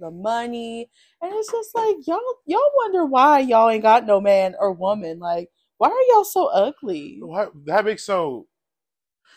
the money, and it's just like y'all y'all wonder why y'all ain't got no man or woman. Like, why are y'all so ugly? Why, that makes so.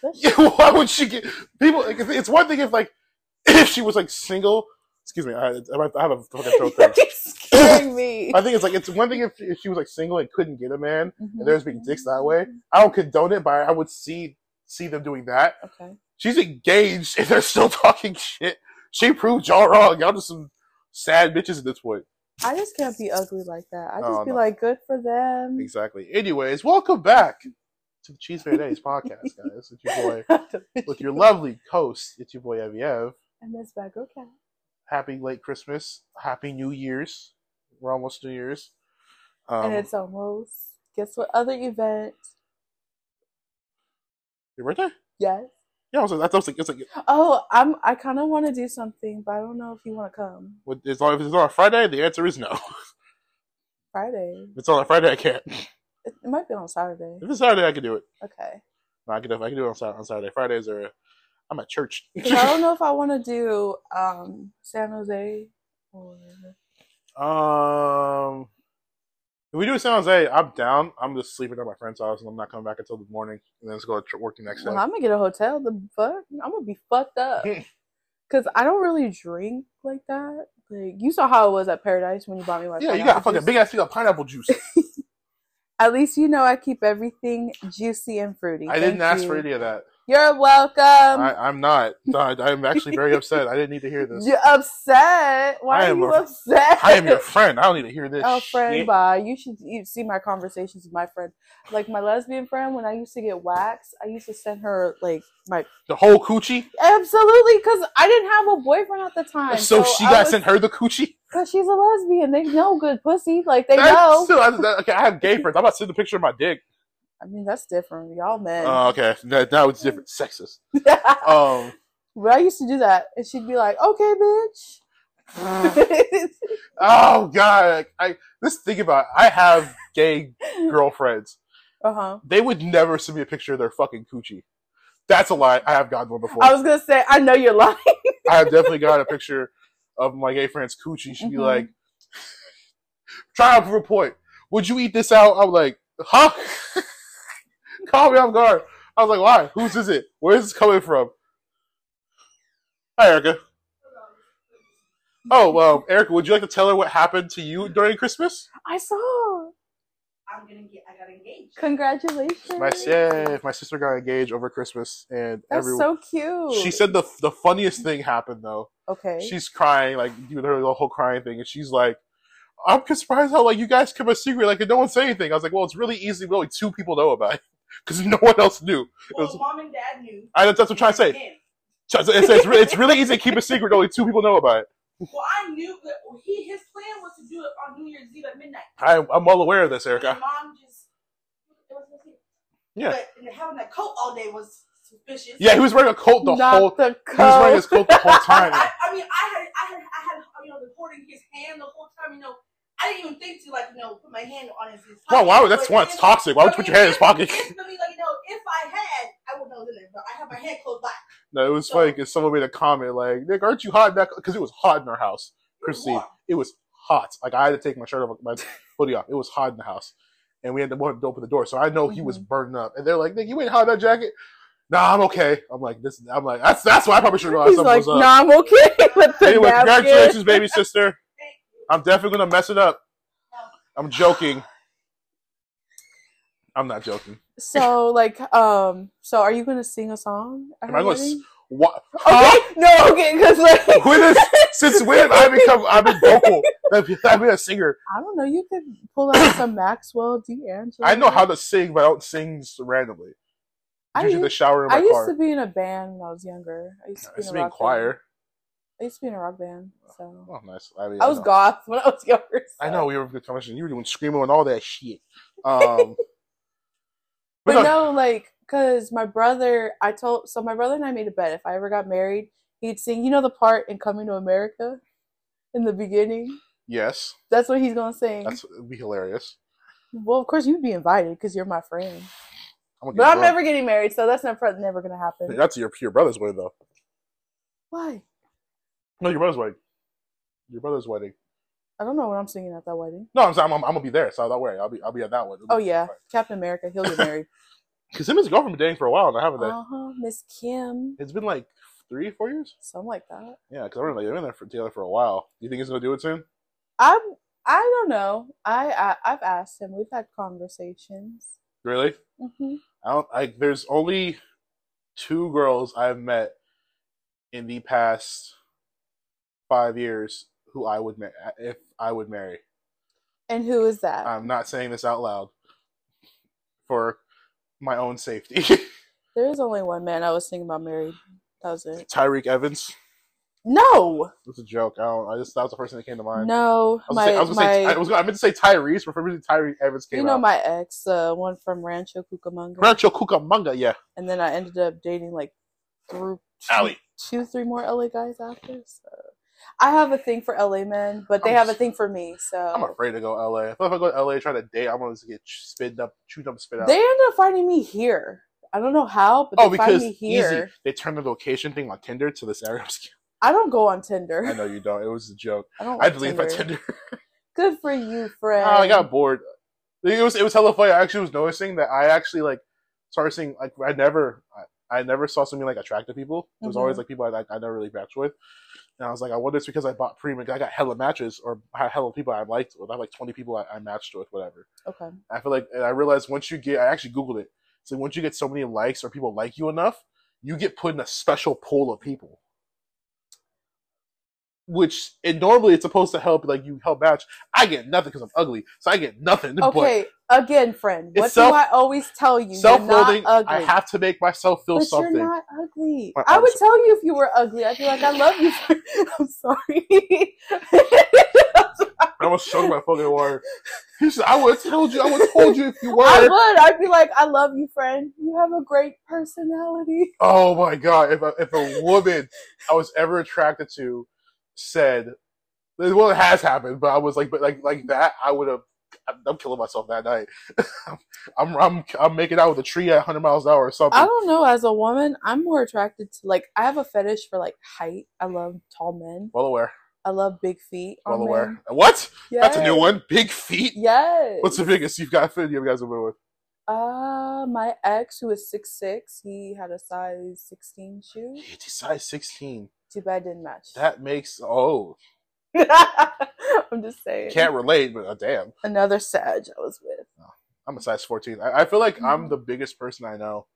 Why would she get people? It's one thing if like if she was like single. Excuse me, I, I have a fucking throat thing. Scaring me. I think it's like it's one thing if, if she was like single and couldn't get a man, Mhm. and there's being dicks that way. I don't condone it, but I would see see them doing that. Okay. She's engaged and they're still talking shit. She proved y'all wrong. Y'all just some sad bitches at this point. I just can't be ugly like that. I just be no. like, good for them. Exactly. Anyways, welcome back to the Cheese Mayonnaise podcast, guys. It's your boy with your lovely host. It's your boy Eviev. and this bag Cat. Happy late Christmas. Happy New Year's. We're almost New Year's. Um, and it's almost guess what other event? your birthday? Yes. Yeah, I was like, that's like, it's like, Oh, I'm. I kind of want to do something, but I don't know if you want to come what- as long as it's on a Friday, the answer is no. Friday. If it's on a Friday, I can't. It, it might be on Saturday. If it's Saturday, I can do it. Okay. No, I can do, I can do it on. On Saturday. Fridays are, I'm at church. I don't know if I want to do um San Jose or Um, if we do San Jose, I'm down. I'm just sleeping at my friend's house, and I'm not coming back until the morning, and then just go to work the next day. Well, I'm gonna get a hotel. The fuck, I'm gonna be fucked up because I don't really drink like that. Like you saw how it was at Paradise when you bought me my yeah, you got fucking big ass thing of pineapple juice. At least you know I keep everything juicy and fruity. I didn't ask you. for any of that. You're welcome. I, I'm not. I, I'm actually very upset. I didn't need to hear this. You're upset. Why are you a- upset? I am your friend. I don't need to hear this. Oh, friend, shit. bye. You should you see my conversations with my friend. Like my lesbian friend, when I used to get waxed, I used to send her like my The whole coochie. absolutely because I didn't have a boyfriend at the time. So, she I got was- sent her the coochie. Cause she's a lesbian. They know good pussy. Like they That's know. Still, I, that- okay, I have gay friends. I'm about to send the picture of my dick. I mean, that's different. Y'all men. Oh, okay. Now, now it's different. Sexist. Um. but I used to do that, and she'd be like, "Okay, bitch." Oh God! I let's think about. It. I have gay girlfriends. uh huh. They would never send me a picture of their fucking coochie. That's a lie. I have gotten one before. I was gonna say, I know you're lying. I have definitely got a picture of my gay friend's coochie. She'd be Mhm. like, "Try out for a point. Would you eat this out?" I'm like, "Huh?" Call me off guard. I was like, "Why? Whose is it? Where is this coming from?" Hi, Erica. Oh well, Erica, would you like to tell her what happened to you during Christmas? I saw. I'm gonna get. I got engaged. Congratulations. My yeah, my sister got engaged over Christmas, and That's everyone. so cute. She said the the funniest thing happened though. "Okay." She's crying, like doing her the whole crying thing, and she's like, "I'm surprised how like you guys kept a secret, like and no one said anything." I was like, "Well, it's really easy. Only two people know about it because no one else knew." Well, was- mom and dad knew. I, that's what I'm trying to say. So It's, it's, it's, really, it's really easy to keep a secret. Only two people know about it. Well, I knew that he his plan was to do it on New Year's Eve at midnight. I, I'm well aware of this, And Erica. mom just. It was just Yeah, But and having that coat all day was suspicious. yeah. He was wearing a coat the Not whole. the coat. He was wearing his coat the whole time. I, I mean, I had, I had, I had, you know, been holding his hand the whole time. You know, I didn't even think to like, you know, put my hand on his. his Well, pocket. why would that's But one? It's toxic. Why would you put your hand in his pocket? If, I mean, like, you know, if I had, I would know it was but I have my hand closed by. No, it was funny because someone made a comment like, "Nick, aren't you hot?" in Because it was hot in our house. Christine, warm. it was hot. Like I had to take my shirt off, my hoodie off. It was hot in the house, and we had to to open the door. So I know he was mm-hmm. burning up. And they're like, "Nick, you ain't hot in that jacket." Nah, I'm okay. I'm like this. I'm like that's that's why I probably should realize He's something like, was up. "Nah, I'm okay." With the anyway, napkin. congratulations, baby sister. I'm definitely gonna mess it up. I'm joking. I'm not joking. So, like, um, so are you gonna sing a song? Am I going? wedding? What? Okay, no, okay, because like, when is since when I become I've been vocal? I've been a singer. I don't know. You could pull out some Maxwell D'Angelo. I know how to sing, but I don't sing s- randomly. I in the used, shower in I used car. to be in a band when I was younger. I used to I be used in to a be in choir. I used to be in a rock band. So Oh, nice. I, mean, I was goth when I was younger. I know we were in good conversation. You were doing screaming and all that shit. Um, But no, like, cause my brother, I told, so my brother and I made a bet. If I ever got married, he'd sing. You know the part in Coming to America, in the beginning. yes, That's what he's gonna sing. that's it'd be hilarious. well, of course you'd be invited because you're my friend. I'm But I'm drunk. never getting married, so that's never never gonna happen. That's your your brother's wedding though. Why? No, your brother's wedding. Your brother's wedding. I don't know what I'm singing at that wedding. No, I'm, saying I'm, I'm, gonna be there, so don't worry. I'll be I'll be at that one. Oh yeah, Captain America. He'll get married. Because him and his girlfriend been dating for a while and now, haven't they? uh huh. Miss Kim, It's been like three, four years. something like that. Yeah, because I remember like, they've been there for, together for a while. Do you think he's gonna do it soon? I'm. I don't know. I, I I've asked him. We've had conversations. Really? hmm I don't. Like, there's only two girls I've met in the past five years who I would ma- if I would marry. And who is that? I'm not saying this out loud for my own safety. there is only one man I was thinking about marrying. That was it. Tyreek Evans. No, It's a joke. I don't. I just that was the first thing that came to mind. no. I was, My say, I, was my. say, I was gonna, I meant to say Tyrese, but for reason Tyreek Evans came you know out. my ex, uh, one from Rancho Cucamonga, Rancho Cucamonga, yeah. and then I ended up dating like through two, Allie. two, three more LA guys after. So I have a thing for LA men, but they I'm have a thing for me. So I'm afraid to go LA. I if I go to LA try to date, I'm gonna get spit up, chewed up, spit out. they ended up finding me here. I don't know how, but they oh, find me here. easy. They turned the location thing on Tinder to this area. I don't go on Tinder. I know you don't. It was a joke. I don't. I deleted my Tinder. Tinder. Good for you, friend. Oh, I got bored. It was it was hella funny. I actually was noticing that I actually like started seeing like I never I, I never saw something like attractive people. It was always Mhm. like people I like I never really matched with. And I was like, I wonder if it's because I bought premium. I got hella matches or had hella people I liked with. I have like twenty people I, I matched with, whatever. Okay. I feel like and I realized once you get I actually Googled it. So once you get so many likes or people like you enough, you get put in a special pool of people. Which it normally it's supposed to help like you help match. I get nothing because I'm ugly, so I get nothing. Okay. Again, friend. What self- do I always tell you? self-loathing, You're not ugly. I have to make myself feel but something. you're not ugly. I would tell you if you were ugly. I'd be like, I love you. I'm sorry. I almost choked my fucking water. He said, "I would have told you. I would have told you if you were. I would. I'd be like, I love you, friend. You have a great personality. Oh my god! If a, if a woman I was ever attracted to said, "Well, it has happened," but I was like, "But like like that," I would have. I'm, killing myself that night. I'm I'm I'm making out with a tree at 100 miles an hour or something. I don't know. As a woman, I'm more attracted to like I have a fetish for like height. I love tall men. well aware. I love big feet. Well on aware. men. What? That's a new one. Big feet. Yes. What's the biggest you've got? You guys have been with? Uh, my ex, who was six six, he had a size sixteen shoe. He had a size 16. Too bad didn't match. That makes oh I'm just saying. can't relate, but uh, damn. Another Sag I was with. I'm a size 14. I, I feel like I'm Mhm. the biggest person I know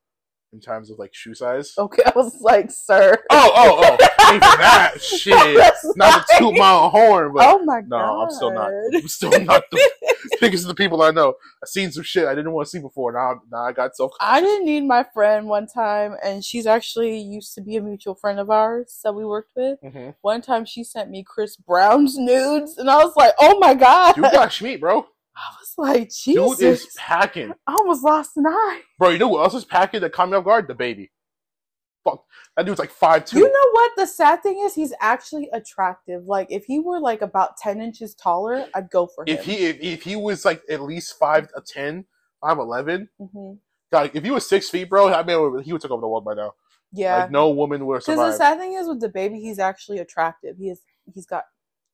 in terms of like shoe size. Okay, I was like, sir. Oh, oh, oh. That shit. Not the two like- mile horn, but Oh my god, no. I'm still not. I'm still not the biggest of the people I know. I've seen some shit I didn't want to see before. Now, now I got self. I didn't need my friend one time, and she's actually used to be a mutual friend of ours that we worked with. hmm One time, she sent me Chris Brown's nudes, and I was like, "Oh my god!" Dude got Schmeat, bro. I was like, Dude "Jesus!" is packing, I almost lost an eye. bro. You know what else is packing that caught me off guard? The baby. Fuck, that dude's like five two. You know what? The sad thing is, he's actually attractive. Like, if he were like about ten inches taller, I'd go for him. if he if, if he was like at least five a ten, five eleven. hmm God, if he was six feet, bro, I mean, he would take over the world by now. Yeah, Like no woman would survive. because the sad thing is with the baby, he's actually attractive. He is. He's got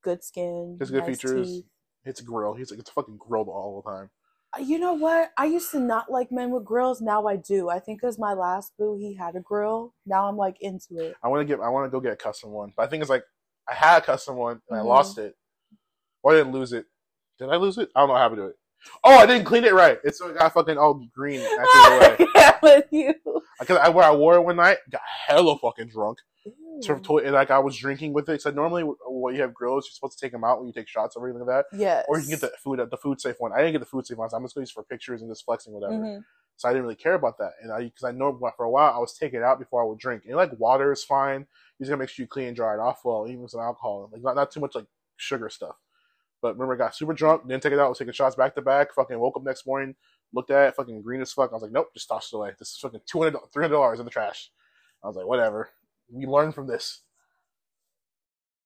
good skin. He His good nice features. teeth. It's a grill. He's like it's fucking grilled all the time. You know what? I used to not like men with grills. Now I do. I think because my last boo, he had a grill. Now I'm like into it. I want to get. I want to go get a custom one. But I think it's like I had a custom one and I Mhm. lost it. Or I didn't lose it. Did I lose it? I don't know how to do it. Oh, I didn't clean it right. It's so it got fucking all green. I threw it away. yeah, with you. Because I, I wore it one night, got hella fucking drunk. To, Ew. to, and like I was drinking with it. So normally, when you have grills, you're supposed to take them out when you take shots or everything like that. Yes. Or you can get the food the food safe one. I didn't get the food safe one. So I'm just going to use for pictures and just flexing whatever. Mhm. So I didn't really care about that. And I because I know for a while I was taking it out before I would drink. And like water is fine. You just gotta make sure you clean and dry it off well, even with some alcohol. Like not, not too much like sugar stuff. But remember, I got super drunk, didn't take it out, was taking shots back to back. Fucking woke up next morning, looked at it, fucking green as fuck. I was like, nope, just toss it away. This is fucking 200 $300 in the trash. I was like, whatever. We learn from this.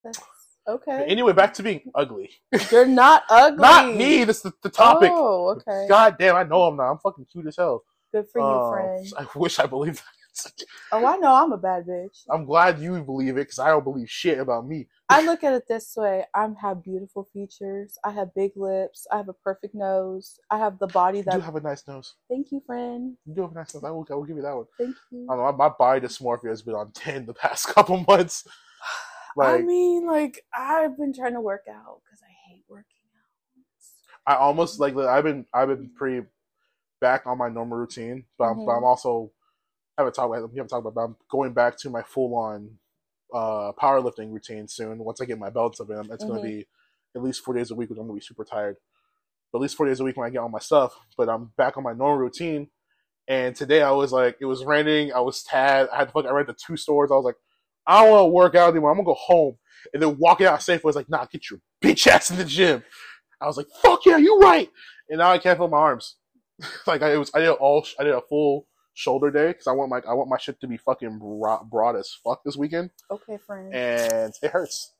That's okay. Anyway, back to being ugly. You're not ugly. Not me. This is the, the topic. Oh, okay. God damn, I know I'm not. I'm fucking cute as hell. Good for you, Um, friend. I wish I believed that. Oh, I know I'm a bad bitch. I'm glad you believe it because I don't believe shit about me. I look at it this way: I have beautiful features. I have big lips. I have a perfect nose. I have the body You that. do have a nice nose. Thank you, friend. You do have a nice nose. I will, I will give you that one. Thank you. I don't know. My, body dysmorphia has been on 10 the past couple months. I mean, like I've been trying to work out because I hate working out. I almost like I've been I've been pretty back on my normal routine, but I'm, but I'm Mhm. also haven't talked about haven't talked about but I'm going back to my full on uh powerlifting routine soon. Once I get my belts up in, it's Mhm. gonna be at least four days a week, which I'm gonna be super tired. But at least four days a week when I get all my stuff. But I'm back on my normal routine. And today I was like, it was raining. I was tad. I had to fuck. I ran to two stores. I was like, I don't want to work out anymore. I'm gonna go home. And then walking out safe was like, nah, get your bitch ass in the gym. I was like, fuck yeah, you right. And now I can't feel my arms. like I it was, I did all, I did a full shoulder day because I want my, I want my shit to be fucking broad, broad as fuck this weekend, Okay, friend. and it hurts.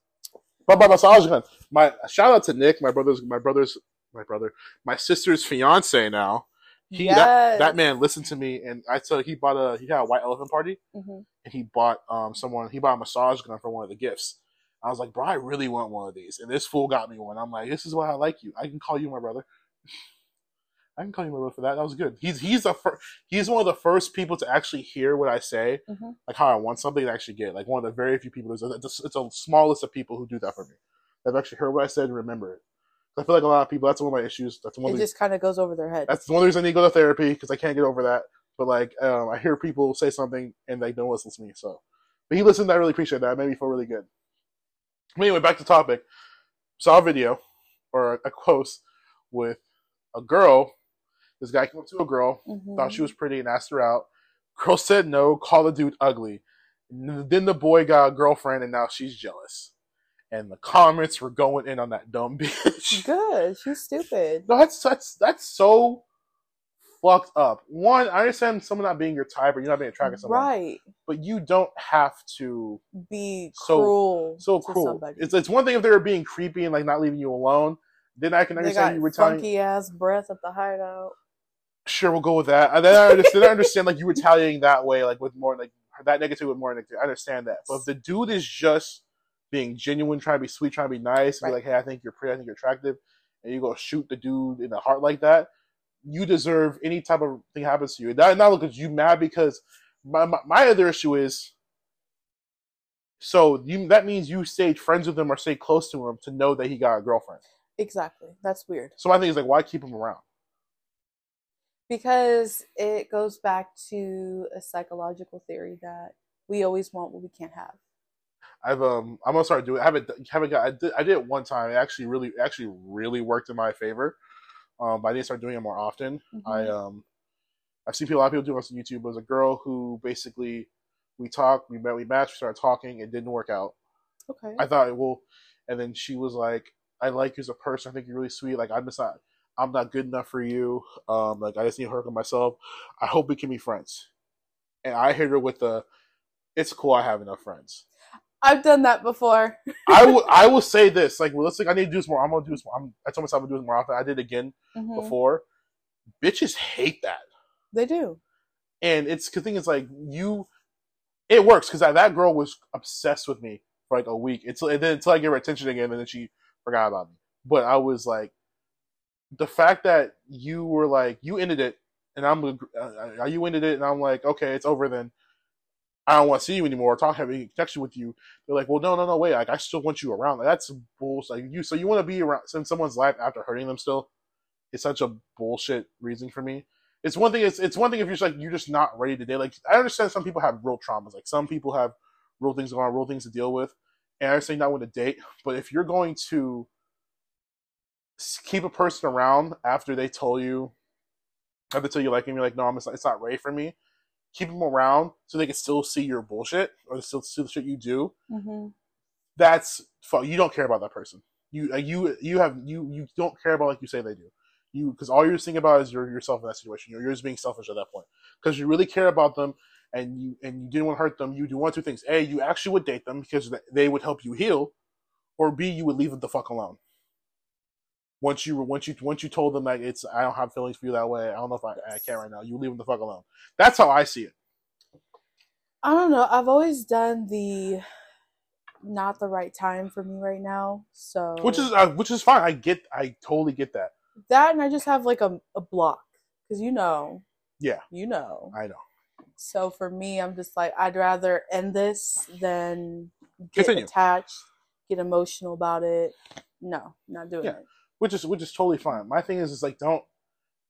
But my massage gun, my shout out to Nick, my brother's, my brother's, my brother, my sister's fiance now. He that, that man listened to me, and I said he bought a he had a white elephant party, Mhm. and he bought um someone he bought a massage gun for one of the gifts. I was like, bro, I really want one of these, and this fool got me one. I'm like, this is why I like you. I can call you my brother. I can call you my brother for that. That was good. He's he's the fir- he's one of the first people to actually hear what I say, Mhm. like how I want something to actually get. Like one of the very few people. It's a, it's a, it's a small list of people who do that for me. They've actually heard what I said and remember it. I feel like a lot of people. That's one of my issues. That's one It of the just kind of goes over their head. that's one reason I need to go to therapy because I can't get over that. But like, um, I hear people say something and they don't listen to me. So, but he listened. I really appreciate that. It made me feel really good. Anyway, back to topic. Saw a video or a, a post with a girl. This guy came up to a girl, Mhm. thought she was pretty, and asked her out. Girl said no. Called the dude ugly. And then the boy got a girlfriend, and now she's jealous. And the comments were going in on that dumb bitch. Good. She's stupid. No, that's that's that's so fucked up. One, I understand someone not being your type or you're not being attracted to someone, Right. but you don't have to Be So- cruel. so cruel. Somebody. It's it's one thing if they were being creepy and like not leaving you alone. Then I can understand you were telling. funky ass breath at the hideout. Sure, we'll go with that. And then I understand, then I understand like you retaliating that way, like with more like that negative with more negative. I understand that. But if the dude is just being genuine, trying to be sweet, trying to be nice, Right. be like, hey, I think you're pretty, I think you're attractive, and you go shoot the dude in the heart like that, you deserve any type of thing happens to you. Not, not because you mad because my, my my other issue is so you that means you stayed friends with him or stay close to him to know that he got a girlfriend. Exactly. That's weird. So my thing is like, why keep him around? Because it goes back to a psychological theory that we always want what we can't have. I've um I'm gonna start doing. I haven't haven't got. I did, I did it one time. It actually really actually really worked in my favor. Um, but I need to start doing it more often. I Mhm. um I've seen people, a lot of people do this on YouTube. It was a girl who basically we talked, we met, we matched, we started talking. It didn't work out. Okay. I thought it will, and then she was like, "I like you as a person. I think you're really sweet. Like I'm just not, I'm not good enough for you. Um, like I just need to work on myself. I hope we can be friends." And I hit her with the, "It's cool. I have enough friends." I've done that before. I will. I will say this. Like, well, let's realistic. I need to do this more. I'm gonna do this more. I'm, I told myself I'm gonna do this more often. I did it again Mhm. before. Bitches hate that, They do. and it's the thing is like you. It works because that, that girl was obsessed with me for like a week until and then until I gave her attention again, and then she forgot about me. But I was like, the fact that you were like you ended it, and I'm uh, you ended it, and I'm like, okay, it's over then. I don't want to see you anymore. Talk have any connection with you. They're like, well, no, no, no, wait. Like, I still want you around. Like, that's bullshit. Like, you so you want to be around in someone's life after hurting them still? It's such a bullshit reason for me. It's one thing. It's it's one thing if you're just like you're just not ready to date. Like I understand some people have real traumas. Like some people have real things going on, real things to deal with. And I understand not want to date, but if you're going to keep a person around after they told you, after tell you like, and you're like, no, I'm just, it's not right for me. Keep them around so they can still see your bullshit or still see the shit you do. hmm That's fuck. You don't care about that person. You uh, you you have you you don't care about like you say they do. You because all you're thinking about is your, yourself in that situation. You're, you're just being selfish at that point because you really care about them and you and you didn't want to hurt them. You do one two things: a, you actually would date them because they would help you heal, or b, you would leave them the fuck alone. Once you once you once you told them like it's I don't have feelings for you that way. I don't know if I, I can't right now. You leave them the fuck alone. That's how I see it. I don't know. I've always done the not the right time for me right now. So Which is uh, which is fine. I get I totally get that. that, and I just have like a a block because you know, Yeah, you know. I know. So for me, I'm just like I'd rather end this than get Continue. attached, get emotional about it. No, not doing Yeah. it. Which is which is totally fine. My thing is is like don't.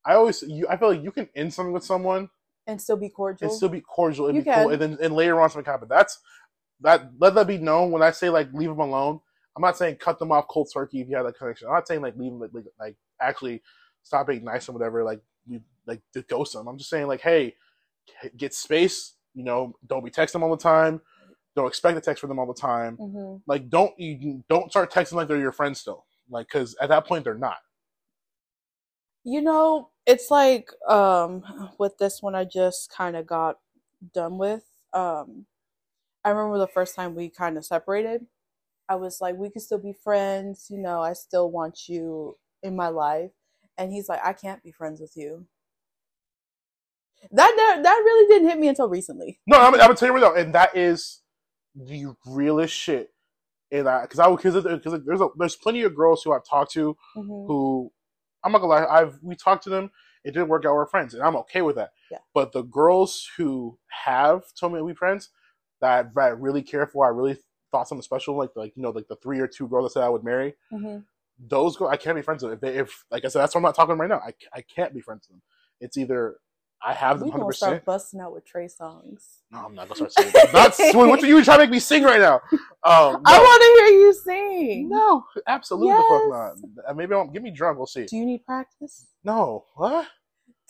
I always you I feel like you can end something with someone And still be cordial. and still be cordial and You be cool, and then and later on something happen. That's that. Let that be known. When I say like leave them alone, I'm not saying cut them off cold turkey if you have that connection. I'm not saying like leave them like, like, like actually stop being nice and whatever. Like you like to ghost them. I'm just saying like hey, get space. You know, don't be texting them all the time. Don't expect a text from them all the time. hmm Like don't you don't start texting like they're your friends still. Like because at that point they're not. You know, it's like um with this one I just kind of got done with. Um I remember the first time we kind of separated. I was like, we can still be friends, you know, I still want you in my life. And he's like, I can't be friends with you. That that, that really didn't hit me until recently. No, I'm, I'm gonna tell you right now, and that is the realest shit. And I, because I because because there's a, there's plenty of girls who I've talked to Mhm. who I'm not gonna lie, I've we talked to them, it didn't work out. We're friends, and I'm okay with that. Yeah. But the girls who have told me that we friends that that I really care for, I really thought something special, like like you know like the three or two girls that said I would marry. Mhm. Those girls, I can't be friends with. If, they, if like I said, that's why I'm not talking right now. I, I can't be friends with them. It's either I have them We gonna start busting out with Trey Songz. No, I'm not gonna start singing. Not what are you trying to make me sing right now? Um, I no. want to hear you sing. No, absolutely fuck Yes. not. Uh, Maybe I'll get me drunk. We'll see. Do you need practice? No, what?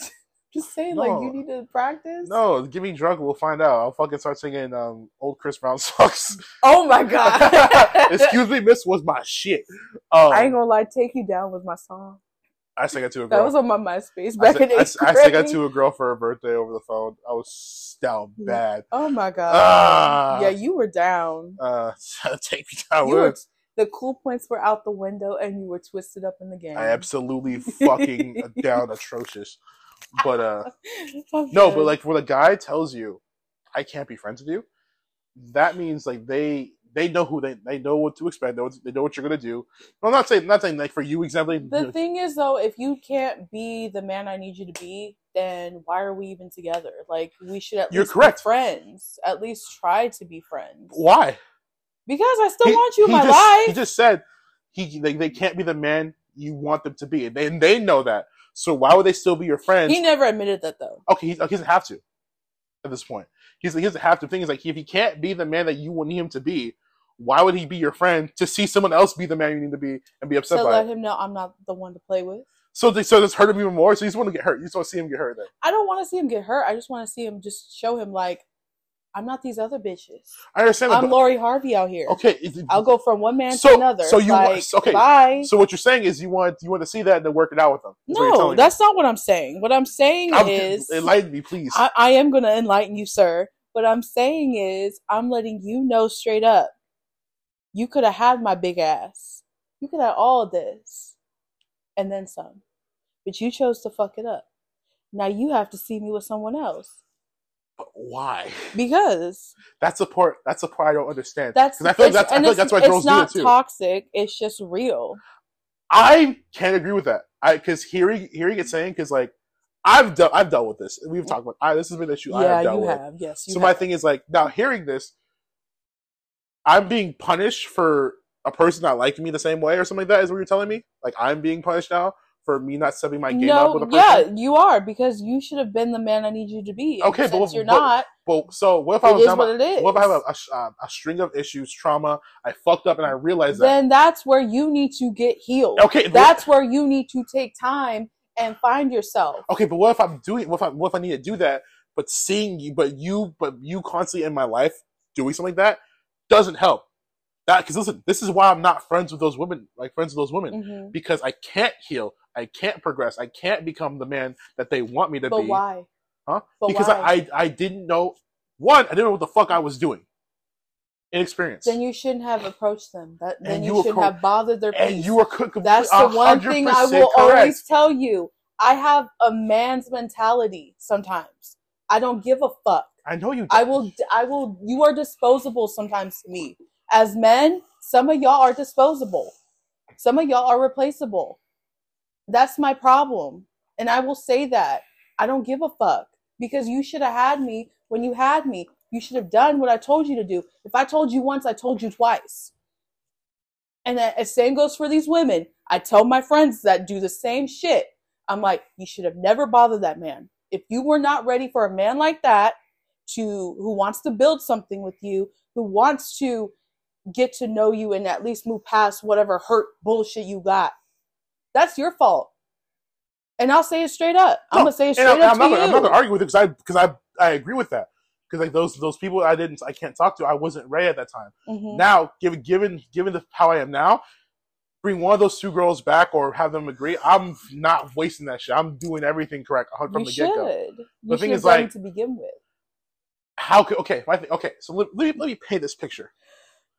Just saying, like you need to practice. No, give me drunk. We'll find out. I'll fucking start singing um old Chris Brown songs. Oh my god. Excuse me, Miss was my shit. Um, I ain't gonna lie, take you down was my song. I sang it to a girl. That was on my MySpace I, back sang, in I, eighth I grade. sang it to a girl for her birthday over the phone. I was down bad. Oh my god. Ah. yeah, you were down. Uh, take me down. You were, the cool points were out the window, and you were twisted up in the game. I absolutely fucking down atrocious. But uh. I'm No, but like when a guy tells you, "I can't be friends with you," that means like they they know who they they know what to expect. They know what, they know what you're gonna do. I'm not saying not saying like for you exactly. the thing is, though, if you can't be the man I need you to be, then why are we even together? Like, we should at You're least correct. be friends. At least try to be friends. why? Because I still He- want you in my just, life. He just said he they, they can't be the man you want them to be, and they, and they know that. So why would they still be your friends? He never admitted that though. okay, he, he doesn't have to. At this point, he's he doesn't have to. The thing is like if he can't be the man that you want him to be, why would he be your friend to see someone else be the man you need to be and be upset So by? let it? him know I'm not the one to play with. So, they, so this hurt him even more. So you just want to get hurt. You just want to see him get hurt. Then I don't want to see him get hurt. I just want to see him just show him like I'm not these other bitches. I understand. I'm but- Lori Harvey out here. okay. I'll go from one man So- to another. so you want- like, okay, Bye. So what you're saying is you want you want to see that and then work it out with them. That's no, telling me. that's not what I'm saying. What I'm saying I'm- is enlighten me, please. I, I am going to enlighten you, sir. What I'm saying is, I'm letting you know straight up. You could have had my big ass. You could have all this. And then some. But you chose to fuck it up. Now you have to see me with someone else. But why? Because That's the part. That's the part I don't understand. that's 'Cause I feel like that's, I feel like that's why girls it's do it not toxic. It's just real. I can't agree with that. I because hearing hearing it saying because like I've dealt I've dealt with this. We've talked about. I, this has been an issue I yeah, have dealt you with. have. Yes, so my thing is like now hearing this, I'm being punished for a person not liking me the same way or something like that. Is what you're telling me? Like I'm being punished now for me not stepping my game up with a person. yeah, you are because you should have been the man I need you to be. Okay, but since you're but- not. So what if I was is down what my- it is. What if I have a, a, uh, a string of issues, trauma? I fucked up and I realized that. then that's where you need to get healed. Okay, That's where you need to take time and find yourself. Okay, but what if I'm doing? What if I, what if I need to do that? But seeing you, but you, but you constantly in my life doing something like that doesn't help. That because listen, this is why I'm not friends with those women, like friends with those women, Mhm. because I can't heal, I can't progress, I can't become the man that they want me to But be. why? Huh? But because why? I, I I didn't know one, I didn't know what the fuck I was doing. Inexperience. then you shouldn't have approached them. That then you, you shouldn't co- have bothered their and you are co- That's the one thing I will correct. always tell you. I have a man's mentality sometimes. I don't give a fuck. I know you. I don't. will I will you are disposable sometimes to me. As men, some of y'all are disposable. Some of y'all are replaceable. That's my problem. And I will say that. I don't give a fuck because you should have had me when you had me. You should have done what I told you to do. If I told you once, I told you twice. And the same goes for these women. I tell my friends that do the same shit. I'm like, you should have never bothered that man. If you were not ready for a man like that to who wants to build something with you, who wants to get to know you and at least move past whatever hurt bullshit you got, that's your fault. And I'll say it straight up. I'm gonna say it straight up I'm not, to gonna- I'm not gonna argue with it because I because I I agree with that because like those those people I didn't I can't talk to I wasn't ready at that time. Mhm. Now given given given the how I am now, bring one of those two girls back or have them agree. I'm not wasting that shit. I'm doing everything correct from You the get go. You The should thing is, like- to begin with. How could okay? My thing, okay, so let, let me let me paint this picture.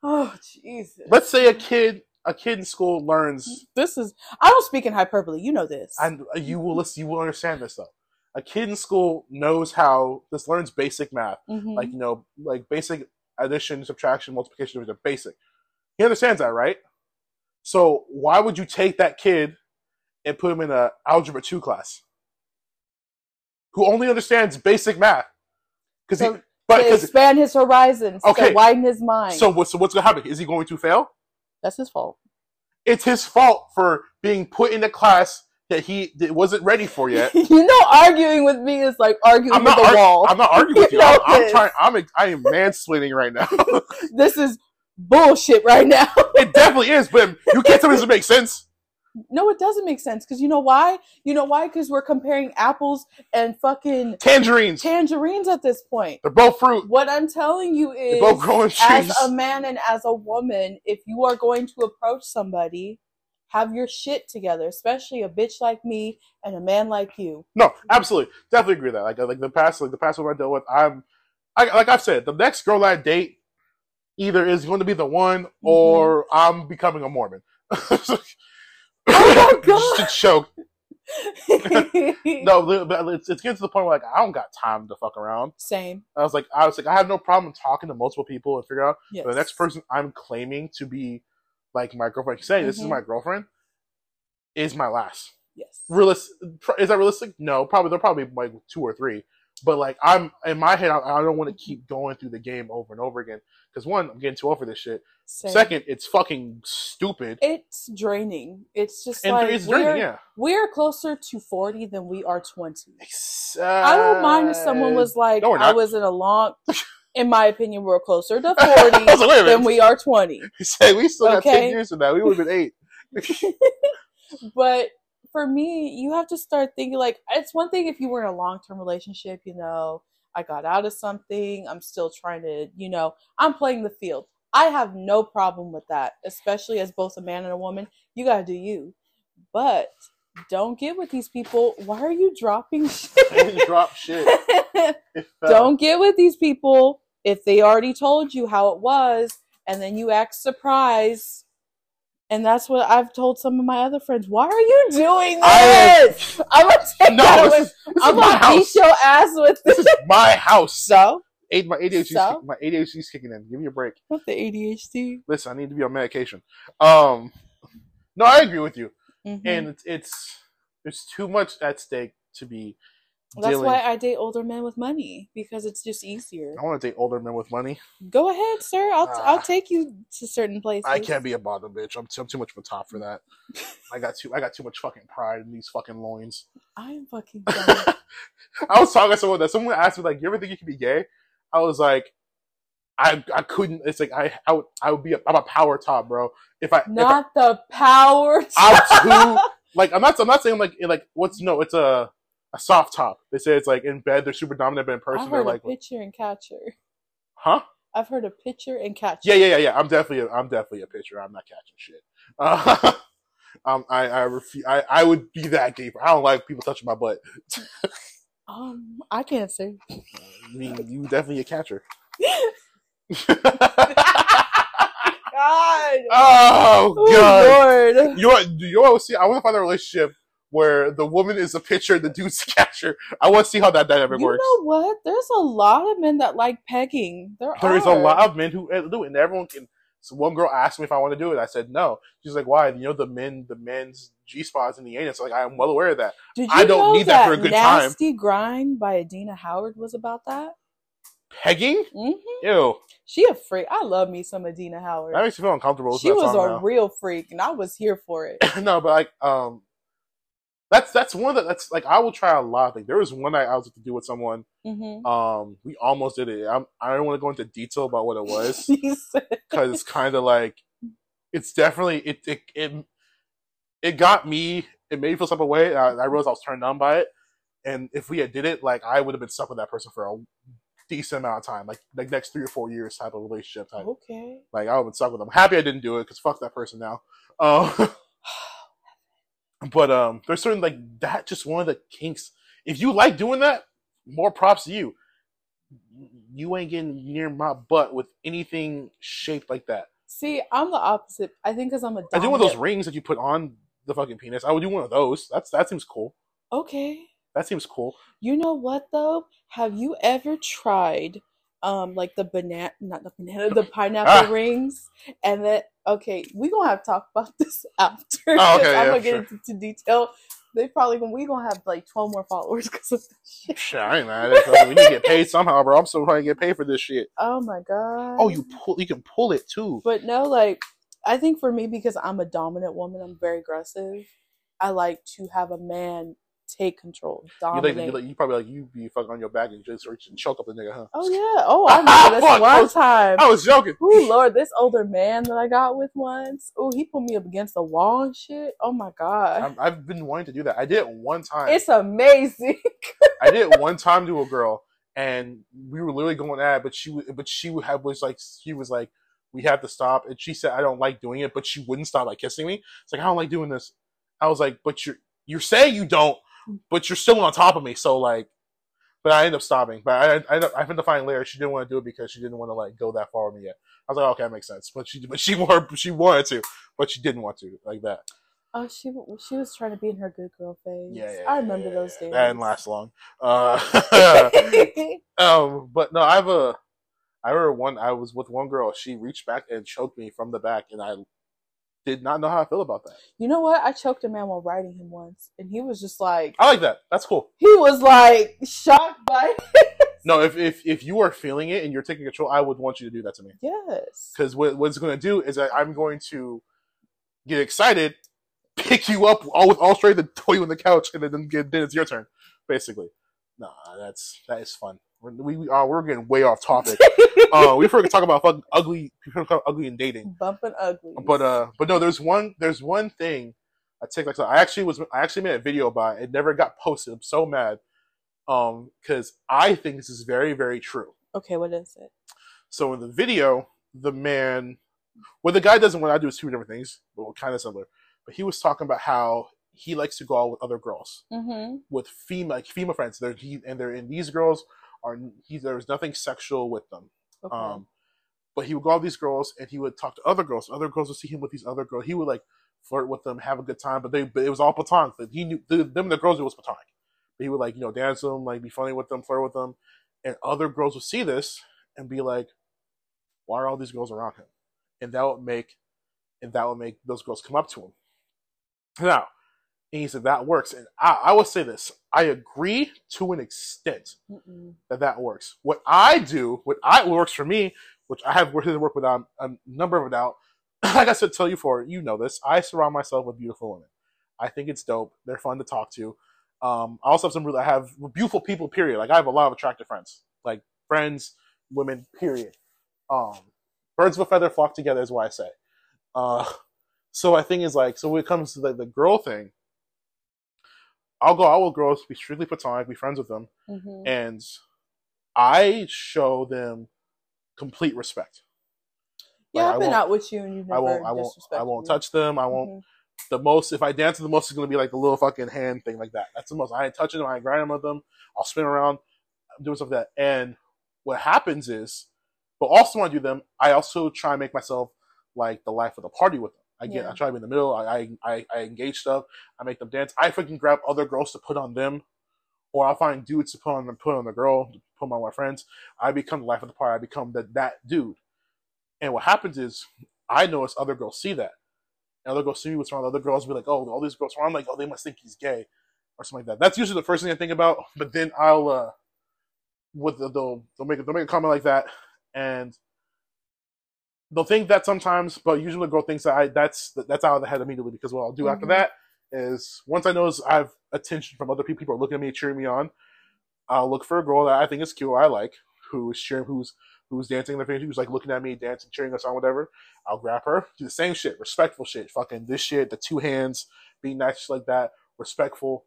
Oh Jesus. Let's say a kid a kid in school learns this is I don't speak in hyperbole. You know this. and you will listen, you will understand this though. A kid in school knows how this learns basic math. Mhm. like you know, like basic addition, subtraction, multiplication, division, basic. He understands that, right? So why would you take that kid and put him in a algebra two class, who only understands basic math? Because So, he, but to expand his horizons, Okay. to widen his mind. so what, so what's gonna happen? Is he going to fail? that's his fault. It's his fault for being put in a class that he that wasn't ready for yet. you know, arguing with me is like arguing I'm with the argu- wall. I'm not arguing with You you. I'm, I'm trying. I'm. I am mansplaining right now. this is bullshit right now. it definitely is, but you can't tell me this makes sense. No, it doesn't make sense because you know why? You know why? Because we're comparing apples and fucking Tangerines. tangerines at this point. They're both fruit. What I'm telling you They're is, both growing as trees. a man and as a woman, if you are going to approach somebody, have your shit together, especially a bitch like me and a man like you. no, absolutely, definitely agree with that. Like, uh, like the past, like the past one I dealt with, I'm, I, like I've said, the next girl I date either is going to be the one mm-hmm. or I'm becoming a Mormon. Oh, God. Just to choke. No, but it's, it's getting to the point where like I don't got time to fuck around. Same. I was like, I was like, I have no problem talking to multiple people and figure out Yes. the next person I'm claiming to be like my girlfriend. Say this is Mhm. my girlfriend. Is my last. Yes. realistic is that realistic no probably they're probably like two or three but like i'm in my head i, I don't want to keep going through the game over and over again because one i'm getting too old for this shit Same. second it's fucking stupid it's draining. It's just and like it's we're, draining yeah we're closer to 40 than we are 20. uh, I don't mind if someone was like, no, I was in a long, in my opinion, we're closer to 40 like, than we are 20. Say, we still got 10 years from that we would have been eight But for me, you have to start thinking like, it's one thing if you were in a long term relationship, you know, I got out of something, I'm still trying to, you know, I'm playing the field. I have no problem with that, especially as both a man and a woman. You gotta do you. But don't get with these people. Why are you dropping shit? drop shit It fell. Uh, don't get with these people if they already told you how it was and then you act surprised. And that's what I've told some of my other friends. Why are you doing this? I'm gonna take no that this away. this I'm gonna beat your ass with this this. is my house So, Eight, my ADHD, So? my ADHD's kicking in. Give me a break. not the ADHD. Listen, I need to be on medication. Um, no, I agree with you. Mhm. and it's, it's there's too much at stake to be That's dealing. why I date older men with money because it's just easier. I want to date older men with money. Go ahead, sir. I'll Ah. I'll take you to certain places. I can't be a bottom bitch. I'm too, I'm too much of a top for that. I got too I got too much fucking pride in these fucking loins. I am fucking. I was talking to someone that someone asked me like, "You ever think you could be gay?" I was like, "I I couldn't." It's like I I would, I would be a, I'm a power top, bro. If I if I, not the power. I'm too like I'm not I'm not saying like like what's no it's a a soft top. They say it's like in bed they're super dominant, but in person I've they're heard like, pitcher and catcher. huh? I've heard a pitcher and catcher. Yeah, yeah, yeah, yeah. I'm definitely, a, I'm definitely a pitcher. I'm not catching shit. Uh, um, I, I refuse. I, I would be that gay. I don't like people touching my butt. Um, I can't say. I mean, you definitely a catcher. god. Oh Oh god. lord. You know? You know? See, I want to find a relationship where the woman is a pitcher, the dude's a catcher. I want to see how that dynamic You works. You know what? There's a lot of men that like pegging. There There is a lot of men who do it, and everyone can. So one girl asked me if I want to do it. I said no. She's like, "Why? You know the men, the men's G spots in the anus." Like I'm well aware of that. Did you I don't know need that for a good time. Nasty Grind by Adina Howard was about that. Pegging? hmm Ew. She a freak. I love me some Adina Howard. That makes me feel uncomfortable. She was a now. real freak, and I was here for it. no, but like, um, that's that's one that that's like I will try a lot. Like there was one night I was able to do with someone. hmm Um, we almost did it. I'm, I don't want to go into detail about what it was because it's kind of like it's definitely it it it it got me. It made me feel some way. I, I realized I was turned on by it, and if we had did it, like I would have been stuck with that person for a decent amount of time, like like next three or four years type of relationship type. okay. Like I would have been stuck with them. Happy I didn't do it because fuck that person now. Um, but um, there's certain like that. Just one of the kinks. If you like doing that, more props to you. You ain't getting near my butt with anything shaped like that. See, I'm the opposite. I think because I'm a I do one of those rings that you put on the fucking penis. I would do one of those. That's that seems cool. Okay. That seems cool. You know what though? Have you ever tried um like the banana not the banana, the pineapple Ah. rings? And then okay, we gonna have to talk about this after. Oh, okay, I'm yeah, gonna sure. get into detail. They probably gonna we gonna have like twelve more followers because of this shit. Shit, I ain't mad at We need to get paid somehow, bro. I'm still trying to get paid for this shit. Oh my god. Oh, you pull. You can pull it too. But no, like I think for me because I'm a dominant woman, I'm very aggressive. I like to have a man take control, You dominate. like, you like, you probably like you be fucking on your back and just reach and choke up the nigga, huh? oh yeah. Oh, I remember this Fuck, I one was- time. I was joking. Oh Lord, this older man that I got with once. Oh, he put me up against the wall and shit. Oh my god, I'm, I've been wanting to do that. I did it one time. it's amazing. I did it one time to a girl, and we were literally going at it. But she, but she have was like, she was like, we have to stop. And she said, I don't like doing it, but she wouldn't stop like kissing me. It's like I don't like doing this. I was like, but you're you're saying you don't, but you're still on top of me. So like, but I end up stopping. But I I, I ended up finding later she didn't want to do it because she didn't want to like go that far with me yet. I was like, okay, that makes sense. But she but she wanted she wanted to, but she didn't want to like that. oh, she she was trying to be in her good girl phase. Yeah, yeah I remember yeah, those days. That didn't last long. Uh, um, but no, I have a. I remember one. I was with one girl. She reached back and choked me from the back, and I did not know how I feel about that. you know what? I choked a man while riding him once, and he was just like, I like that. That's cool. he was like shocked by. It. No, if if if you are feeling it and you're taking control, I would want you to do that to me. yes. Because what what it's going to do is that I'm going to get excited, pick you up all with all straight, then throw you on the couch, and then get, then it's your turn, basically. No, that's that is fun. We're, we we are we're getting way off topic. uh, we forgot to talk about fucking ugly, ugly and dating. Bumping ugly. But uh, but no, there's one there's one thing I take like I actually was I actually made a video about it. It never got posted. I'm so mad. Um, because I think this is very very true. okay, what is it? So in the video, the man, what the guy does and what I do is two different things, but we're kind of similar. But he was talking about how he likes to go out with other girls, Mm-hmm. with female like female friends. They're he and they're and these girls are he there's nothing sexual with them. Okay. Um, but he would go out with these girls and he would talk to other girls. Other girls would see him with these other girls. He would like flirt with them, have a good time, but they but it was all platonic. Like, he knew the, them the girls it was platonic. But he would like you know dance with them, like be funny with them, flirt with them, and other girls would see this and be like, "Why are all these girls around him?" And that would make and that would make those girls come up to him. Now, and he said that works, and I, I will say this: I agree to an extent Mm-mm. that that works. What I do, what I what works for me, which I have worked to work with um, a number of out. Like I said, tell you for you know this. I surround myself with beautiful women. I think it's dope. They're fun to talk to. Um, I also have some really, I have beautiful people. Period. Like I have a lot of attractive friends, like friends, women. Period. Um, birds of a feather flock together is what I say. Uh, so I think is like so when it comes to the, the girl thing, I'll go out with girls, be strictly platonic, be friends with them Mm-hmm. and I show them complete respect. Yeah, Like, I've been out with you and you've never I won't, I won't, I won't touch them. I won't. Mhm. The most, if I dance the most, is going to be like the little fucking hand thing like that. That's the most. I ain't touching them. I ain't grinding with them. I'll spin around, I'm doing stuff like that. And what happens is, but also when I do them, I also try and make myself like the life of the party with them. I get, Yeah. I try to be in the middle. I, I, I, I engage stuff. I make them dance. I freaking grab other girls to put on them, or I'll find dudes to put on them, put on the girl, to put on my friends. I become the life of the party. I become that that dude. And what happens is, I notice other girls see that, and other girls see me with some other girls. Be like, oh, all these girls. I'm like, oh, they must think he's gay, or something like that. That's usually the first thing I think about. But then I'll, uh, with the, they'll they'll make they'll make a comment like that, and they'll think that sometimes, but usually the girl thinks that I that's that's out of the head immediately because what I'll do after Mhm. that is once I notice I have attention from other people, people are looking at me, cheering me on, I'll look for a girl that I think is cute I like, who is cheering, who's who's dancing in their face, who's like looking at me, dancing, cheering us on, whatever. I'll grab her, do the same shit, respectful shit, fucking this shit, the two hands, being nice like that, respectful.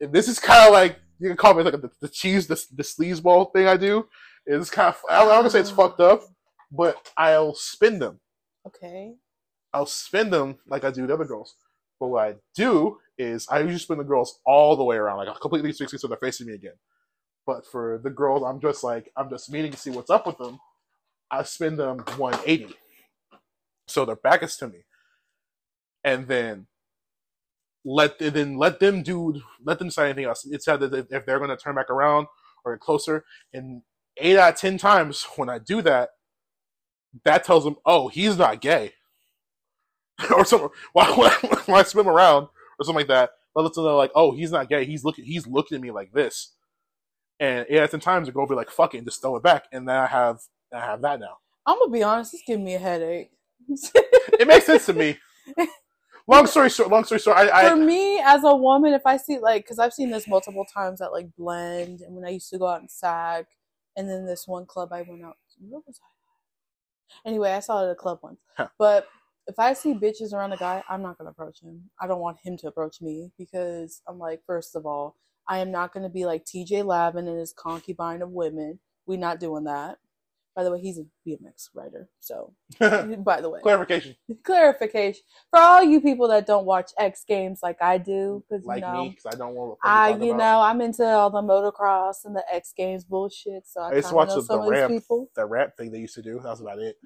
And this is kind of like you can call me like the, the cheese, the the sleazeball thing I do. It's kind of I'm gonna say it's fucked up, but I'll spin them. Okay. I'll spin them like I do the other girls. But what I do is I usually spin the girls all the way around, like I completely 360 so they're facing me again. But for the girls, I'm just like I'm just meeting to see what's up with them. I spin them 180, so their back is to me, and then let then let them do let them say anything else. It's either if if they're going to turn back around or get closer. And eight out of ten times when I do that, that tells him, oh, he's not gay, or something. I, I spin around or something like that, that lets them know like, oh, he's not gay. He's looking he's looking at me like this. And eight out of ten times, the girl will be like, fuck it, and just throw it back, and then I have I have that now. I'm gonna be honest. It's giving me a headache. It makes sense to me. Long story short, long story short, I, For me, as a woman, if I see like, because I've seen this multiple times at like Blend, and when I used to go out and SAG, and then this one club I went out. Where was I? Anyway, I saw it at a club once. Huh. But if I see bitches around a guy, I'm not gonna approach him. I don't want him to approach me because I'm like, first of all, I am not gonna be like T.J. Lavin and his concubine of women. we not doing that. By the way, he's a BMX rider. So, by the way, Clarification. clarification for all you people that don't watch X Games like I do, because Like you know, me, because I don't want to. I you know I'm into all the motocross and the X Games bullshit. So I, I used to watch know the, some the ramp, people. the rap thing they used to do. That was about it.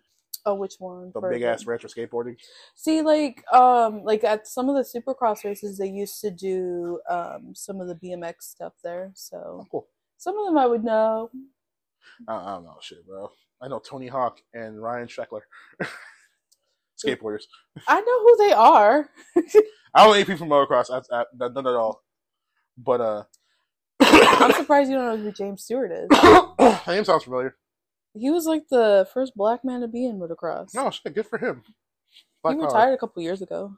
Oh, which one? The big ass retro skateboarding. See, like, um, like at some of the Supercross races, they used to do um some of the BMX stuff there. So Cool. some of them I would know. I, I don't know shit, bro. I know Tony Hawk and Ryan Sheckler. Skateboarders. I know who they are. I don't people from motocross. I, I, none at all. But uh, I'm surprised you don't know who James Stewart is. name sounds familiar. He was like the first black man to be in motocross. No shit, good for him. he Black power. retired a couple years ago.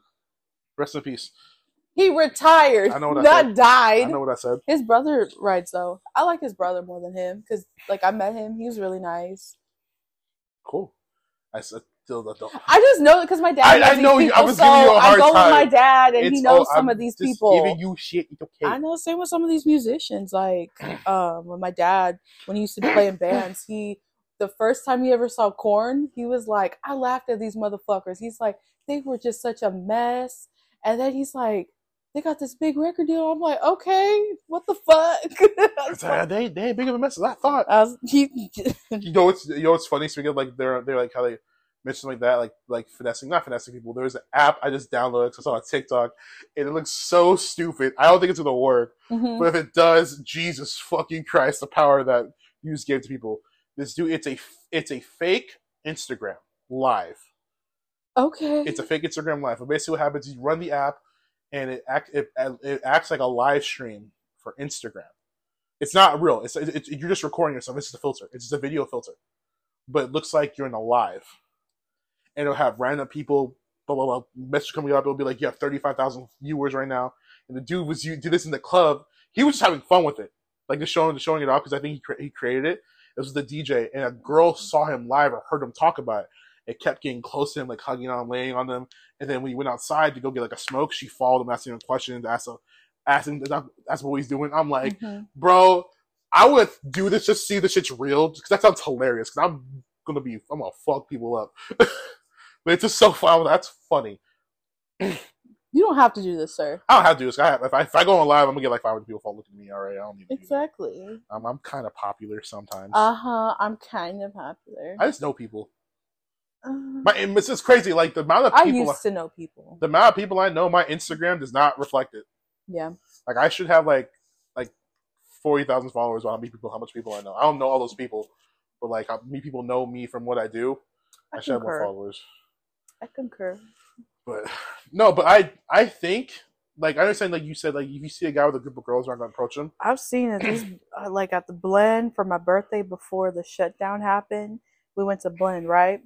Rest in peace. He retired, I know what I not said. died. I know what I said. His brother rides though. I like his brother more than him because, like, I met him. He was really nice. Cool. I s- still don't. I just know because my dad. I- I know you- I people, was so giving you a I hard I go with my dad, and he knows oh, some I'm of these just people. Giving you shit. It's okay. I know. Same with some of these musicians. Like, um, when my dad, when he used to play in bands, he the first time he ever saw Korn, he was like, I laughed at these motherfuckers. He's like, they were just such a mess. And then he's like, they got this big record deal. I'm like, okay, what the fuck? Like, they they ain't big of a mess as I thought. I was, he, You know what's you know what's funny? Speaking of like they're they're like how they mention like that, like like finessing, not finessing people. There's an app I just downloaded 'cause I saw on TikTok, and it looks so stupid. I don't think it's gonna work, Mhm. but if it does, Jesus fucking Christ, the power that you just gave to people. This dude, it's a it's a fake Instagram live. okay. It's a fake Instagram live. But basically, what happens? is You run the app, and it act it, it acts like a live stream for Instagram. It's not real. It's, it's you're just recording yourself. This is a filter. It's just a video filter, but it looks like you're in a live, and it'll have random people. Blah blah blah. Message coming up. It'll be like you have thirty five thousand viewers right now, and the dude was you did this in the club. He was just having fun with it, like just showing the showing it off because I think he cre- he created it. It was the DJ, and a girl saw him live or heard him talk about it. It kept getting close to him, like hugging on, laying on them. And then when he went outside to go get like a smoke, she followed him, asking him questions, asking, asking that's what he's doing. I'm like, Mhm. bro, I would do this just to see the shit's real, because that sounds hilarious. Because I'm gonna be, I'm gonna fuck people up. but it's just so fun. That's funny. You don't have to do this, sir. I don't have to do this. I have, if I if I go on live, I'm gonna get like 500 people fall looking at me. All right, I don't need do. Exactly. I'm, I'm kind of popular sometimes. Uh huh. I'm kind of popular. I just know people. My and it's just crazy. Like the amount of people I used to know people. the amount of people I know, my Instagram does not reflect it. Yeah. Like I should have like like forty thousand followers. While how many people, how much people I know. I don't know all those people, but like how many people know me from what I do. I, I should have more followers. I concur. But no, but I I think like I understand like you said like if you see a guy with a group of girls, you're not gonna approach him. I've seen it. These uh, like at the blend for my birthday before the shutdown happened. We went to blend, right?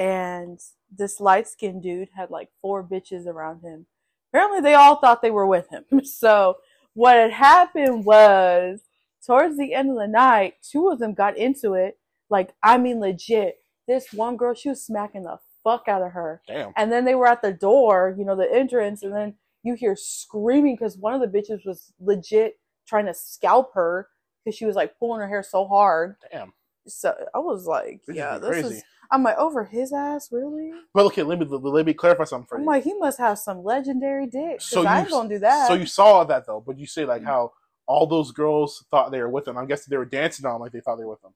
And this light skinned dude had like four bitches around him. Apparently, they all thought they were with him. So what had happened was towards the end of the night, two of them got into it. Like I mean, legit. This one girl, she was smacking the fuck out of her. Damn. And then they were at the door, you know, the entrance, and then you hear screaming because one of the bitches was legit trying to scalp her because she was like pulling her hair so hard. Damn. So I was like, Bitches yeah, be this crazy. is. I'm like, over his ass, really? But okay, let me let me clarify something for you. I'm like, he must have some legendary dick. So I you- ain't gonna do that. So you saw that though, but you say like how all those girls thought they were with him. I'm guessing they were dancing on him like they thought they were with him.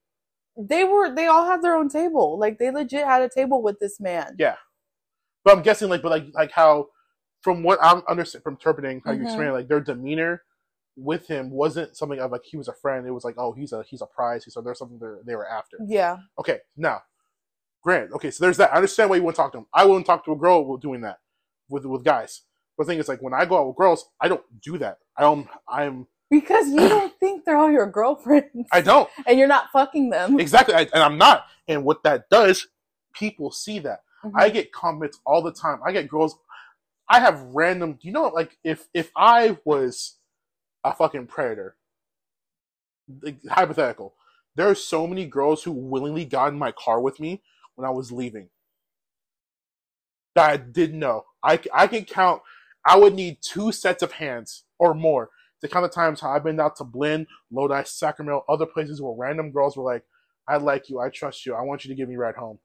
they were. They all had their own table. Like they legit had a table with this man. Yeah. But I'm guessing like but like like how from what I'm understand from interpreting how you Mhm. explain like their demeanor with him wasn't something of like he was a friend. It was like oh he's a he's a prize. So there's something they they were after. Yeah. Okay, now, Grant. Okay, so there's that. I understand why you wouldn't talk to him. I wouldn't talk to a girl doing that with with guys. But the thing is, like when I go out with girls, I don't do that. I don't. I'm. Because you don't think they're all your girlfriends. I don't and you're not fucking them. exactly, I, and I'm not. And what that does, people see that. Mhm. I get comments all the time. I get girls. I have random. You know, like if if I was a fucking predator, like, hypothetical, there are so many girls who willingly got in my car with me when I was leaving. That I didn't know. I, I can count. I would need two sets of hands or more to count the times how I've been out to Blend, Lodi, Sacramento, other places where random girls were like, "I like you. I trust you. I want you to give me a ride home."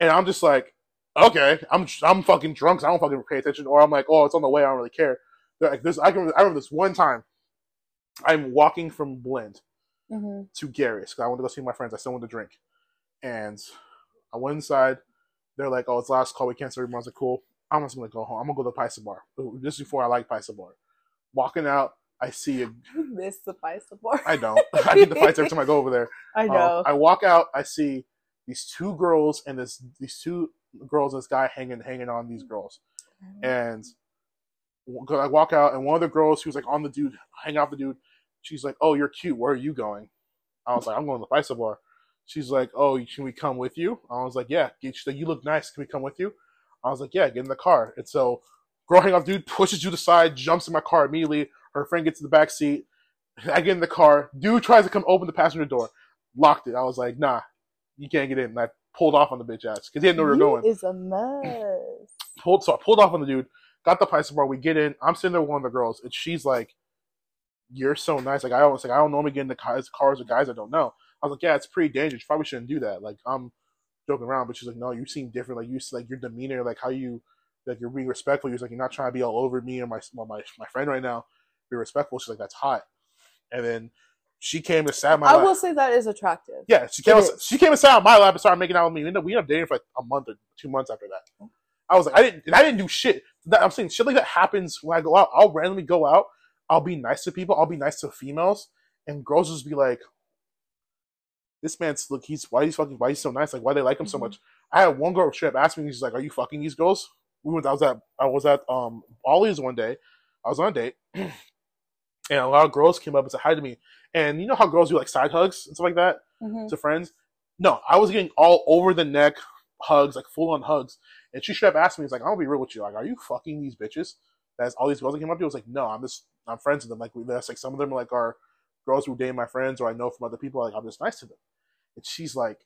And I'm just like, okay, I'm I'm fucking drunk. So I don't fucking pay attention. Or I'm like, oh, it's on the way. I don't really care. They're Like this, I can. I remember this one time. I'm walking from Blend Mhm. to Gary's because I wanted to go see my friends. I still wanted to drink, and I went inside. They're like, "Oh, it's last call. We can't serve." I was like, "Cool." I'm just gonna go home. I'm gonna go to the Paisa bar. This is before I like Paisa bar. Walking out, I see a. You miss the Paisa bar. I don't. I get the fights every time I go over there. I Uh, know. I walk out. I see these two girls and this these two girls. and This guy hanging hanging on these girls, and I walk out, and one of the girls who's like on the dude, hanging off the dude, she's like, "Oh, you're cute. Where are you going?" I was like, "I'm going to the Paisa bar." She's like, "Oh, can we come with you?" I was like, "Yeah." She's like, "You look nice. Can we come with you?" I was like, "Yeah." Get in the car. And so, girl hanging off dude pushes you to the side, jumps in my car immediately. Her friend gets in the back seat. I get in the car. Dude tries to come open the passenger door, locked it. I was like, "Nah, you can't get in." And I pulled off on the bitch ass because he didn't know where we were going is a mess. pulled so I pulled off on the dude, got the Paisa bar, we get in, I'm sitting there with one of the girls, and she's like, You're so nice. Like I always like I don't normally get into cars cars with guys I don't know. I was like, Yeah, it's pretty dangerous. You Probably shouldn't do that. Like I'm joking around, but she's like, No, you seem different. Like you like your demeanor, like how you like you're being respectful. You're like you're not trying to be all over me or my well, my my friend right now. Be respectful. She's like, That's hot. And then she came and sat in my I lap. will say that is attractive. Yeah, she came. And- She came and sat on my lap and started making out with me. We ended up, we ended up dating for like a month or two months after that. I was like, I didn't, and I didn't do shit. That, I'm saying shit like that happens when I go out. I'll randomly go out. I'll be nice to people. I'll be nice to females, and girls just be like, "This man's look. He's why he's fucking why he's so nice. Like why they like him so Mhm. much." I had one girl straight up ask me. She's like, "Are you fucking these girls?" We went. I was at I was at um Ollie's one day. I was on a date, and a lot of girls came up and said hi to me. And you know how girls do like side hugs and stuff like that Mhm. to friends. No, I was getting all over the neck hugs, like full on hugs. And she straight up asked me, "It's like I'll be real with you. Like, are you fucking these bitches?" That's all these girls that came up to. I was like, "No, I'm just I'm friends with them. Like, we- that's like some of them are like are girls who date my friends or I know from other people. Like, I'm just nice to them." And she's like,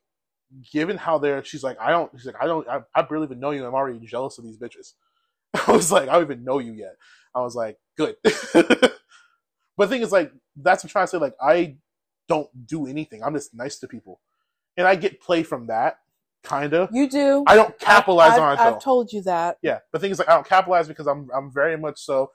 given how they're, she's like, I don't. She's like, I don't. I, I barely even know you. I'm already jealous of these bitches. I was like, I don't even know you yet. I was like, good. but the thing is, like, that's what I'm trying to say. Like, I don't do anything. I'm just nice to people, and I get play from that, kind of. You do. I don't capitalize I've, on it I've though. told you that. yeah, But the thing is, like, I don't capitalize because I'm I'm very much so.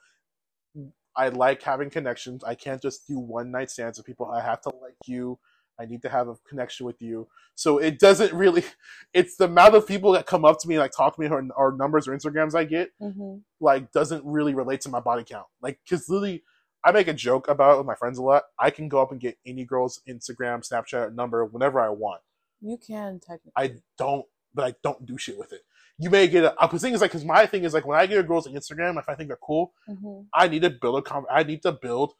I like having connections. I can't just do one night stands with people. I have to like you. I need to have a connection with you. So it doesn't really. It's the amount of people that come up to me like talk to me or, or numbers or Instagrams I get hmm like doesn't really relate to my body count. Like, cause literally, I make a joke about it with my friends a lot. I can go up and get any girl's Instagram, Snapchat number whenever I want. You can technically. I don't, but I don't do shit with it. You may get a. Because thing is like, cause my thing is like, when I get a girl's Instagram, if I think they're cool, hmm I need to build a. Con- I need to build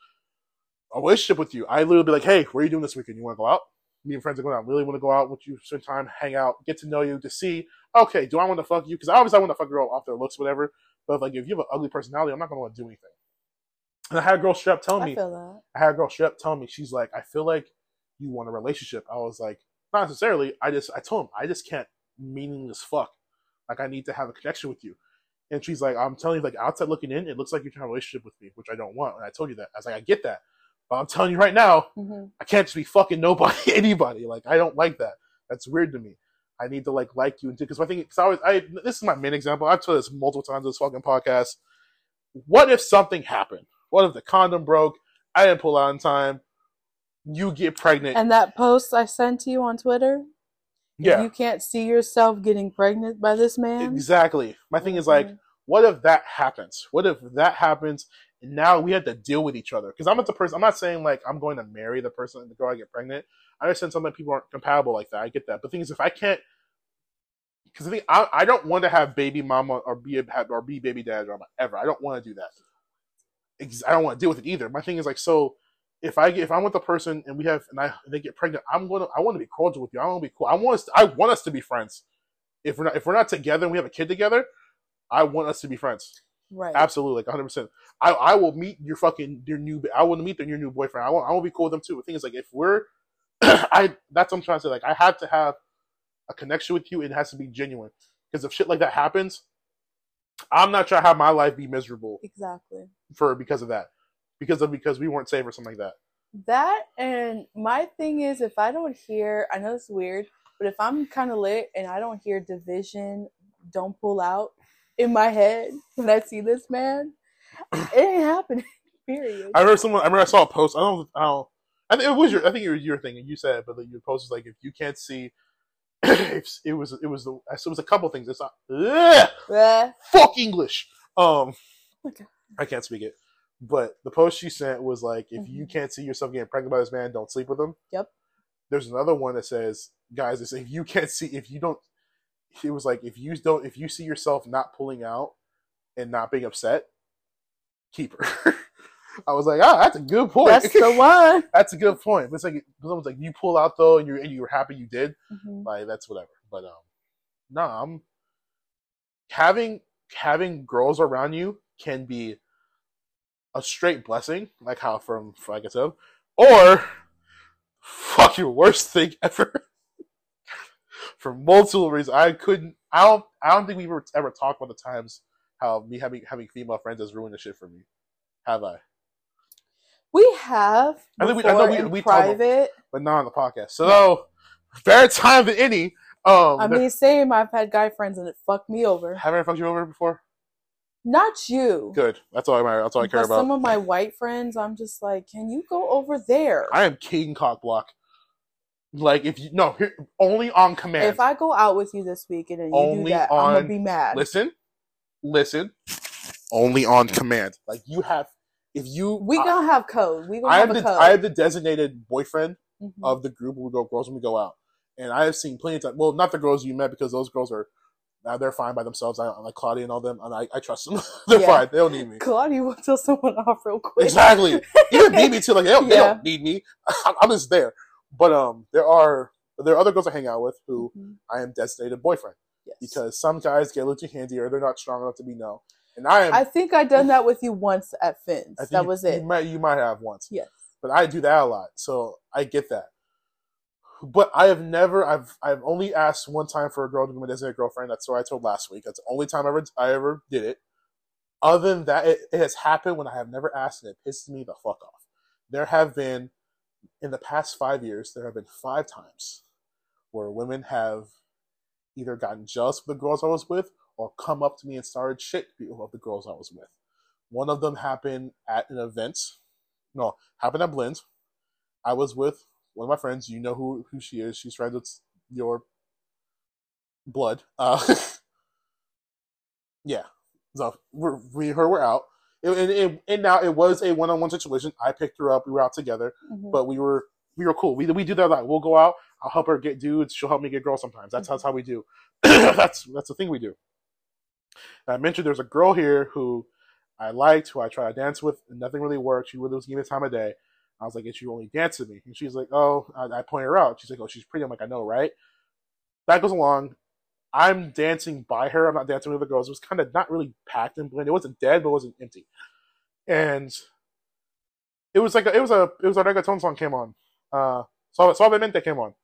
a relationship with you. I literally be like, hey, what are you doing this weekend? You want to go out? Me and friends are going out. Really want to go out with you, spend time, hang out, get to know you, to see. Okay, do I want to fuck you? Because obviously I want to fuck a girl off their looks, whatever. But like, if you have an ugly personality, I'm not going to want to do anything. And I had a girl straight up telling I me, feel that. I had a girl straight up telling me, she's like, I feel like you want a relationship. I was like, not necessarily. I just, I told him, I just can't meaningless fuck. Like, I need to have a connection with you. And she's like, I'm telling you, like, outside looking in, it looks like you're trying to have a relationship with me, which I don't want. And I told you that. I was like, I get that. But I'm telling you right now, hmm I can't just be fucking nobody, anybody. Like, I don't like that. That's weird to me. I need to like like you and because I think because I was, I this is my main example. I've told this multiple times on this fucking podcast. What if something happened? What if the condom broke? I didn't pull out in time. You get pregnant. And that post I sent to you on Twitter. If yeah, You can't see yourself getting pregnant by this man. exactly. My thing is like, Mhm. what if that happens? What if that happens? And now we have to deal with each other. Because I'm not the person. I'm not saying like I'm going to marry the person, the girl I get pregnant. I understand some people aren't compatible like that. I get that. But the thing is, if I can't, because I think I, I don't want to have baby mama or be a, or be baby dad or ever. I don't want to do that. I don't want to deal with it either. My thing is like, so if I get if I'm with a person and we have and I and they get pregnant, I'm gonna I want to be cordial with you. I want to be cool. I want us to, I want us to be friends. If we're not if we're not together and we have a kid together, I want us to be friends. right. Absolutely, like 100. percent I I will meet your fucking your new I will meet their your new boyfriend. I want I will be cool with them too. The thing is like if we're I that's what I'm trying to say. Like I have to have a connection with you. It has to be genuine because if shit like that happens, I'm not trying to have my life be miserable Exactly. for because of that because of because we weren't safe or something like that. That and my thing is if I don't hear I know it's weird, but if I'm kinda lit and I don't hear division, don't pull out in my head when I see this man, it ain't happening. Period. I remember someone. I remember I saw a post. I don't. I don't. I think it was your. I think it was your thing, and you said, it, but the, your post was like, if you can't see, it was. It was the. It was a couple things. It's not. Ugh, Yeah. fuck English. Um, Okay. I can't speak it. But the post she sent was like, if you Mhm. can't see yourself getting pregnant by this man, don't sleep with him. Yep. There's another one that says, guys, it's if you can't see, if you don't, it was like, if you don't, if you see yourself not pulling out and not being upset, keep her. I was like, ah, that's a good point. That's the one. that's a good point. But it's like, someone's like, you pull out though, and you and you were happy you did. Mhm. Like that's whatever. But um, no, I'm having having girls around you can be a straight blessing, like how from said, or fucking worst thing ever. For multiple reasons, I couldn't. I don't. I don't think we ever ever talked about the times how me having having female friends has ruined the shit for me. Have I? We have I think we- I know we- we talked about- private. But not on the podcast. So, better time than any. Um, I mean, same. I've had guy friends and it fucked me over. haven't I fucked you over before? Not you. Good. That's all I. That's all I care but about. some of my white friends, I'm just like, can you go over there? I am king cock block. Like if you no here, only on command. if I go out with you this weekend and then you Only do that, I'm gonna be mad. listen, listen, only on command. Like you have, if you we I, gonna have code. We gonna I have a the code. I have the designated boyfriend Mhm. of the group. when We go girls when we go out, and I have seen plenty of times. Well, not the girls you met because those girls are. Now they're fine by themselves. I like Claudia and all them, and I, I trust them. they're Yeah. fine. They don't need me. Claudia will tell someone off real quick. Exactly. You don't need me too. like they don't, they Yeah. don't need me. I'm just there. But um, there are there are other girls I hang out with who Mhm. I am designated boyfriend Yes. because some guys get a little too handy or they're not strong enough to be no. And I am. I think I done that with you once at Finn's. That you- was You it. might you might have once, Yes. but I do that a lot, so I get that. But I have never. I've I've only asked one time for a girl to be my designated girlfriend. That's what I told last week. That's the only time I ever I ever did it. Other than that, it, it has happened when I have never asked, and it pisses me the fuck off. There have been, in the past five years, there have been five times where women have either gotten jealous of the girls I was with or come up to me and started shit of the girls I was with. One of them happened at an event. No, happened at Blend. I was with one of my friends. You know who who she is. She's friends with your blood. Uh, yeah. So we're, we her were out. And, and, and now it was a one on one situation. I picked her up. We were out together, Mhm. but we were we were cool. We we do that like we'll go out. I'll help her get dudes. She'll help me get girls sometimes. That's that's how we do. that's that's the thing we do. And I mentioned there's a girl here who I liked, who I tried to dance with, and nothing really worked. She really was giving me the time of day. I was like, "And she only dance with me," and she's like, "Oh," I, I point her out. She's like, "Oh, she's pretty." I'm like, "I know, right?" That goes along. I'm dancing by her. I'm not dancing with the girls. It was kind of not really packed and blended. It wasn't dead, but it wasn't empty. And it was like a, it was a it was a reggaeton song came on. Uh, Suave- Suavemente came on,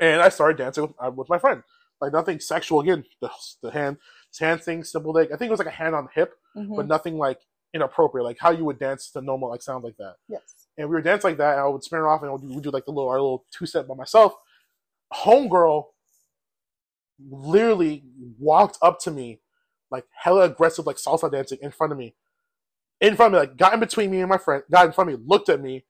and I started dancing with, uh, with my friend. Like nothing sexual. Again, the the hand hand thing, simple like I think it was like a hand on the hip, Mhm. but nothing like inappropriate. Like how you would dance to normal like sounds like that yes. and we were dancing like that. And I would spin her off, and would we'd do like the little our little two step by myself. Homegirl literally walked up to me, like hella aggressive, like salsa dancing in front of me, in front of me, like got in between me and my friend, got in front of me, looked at me,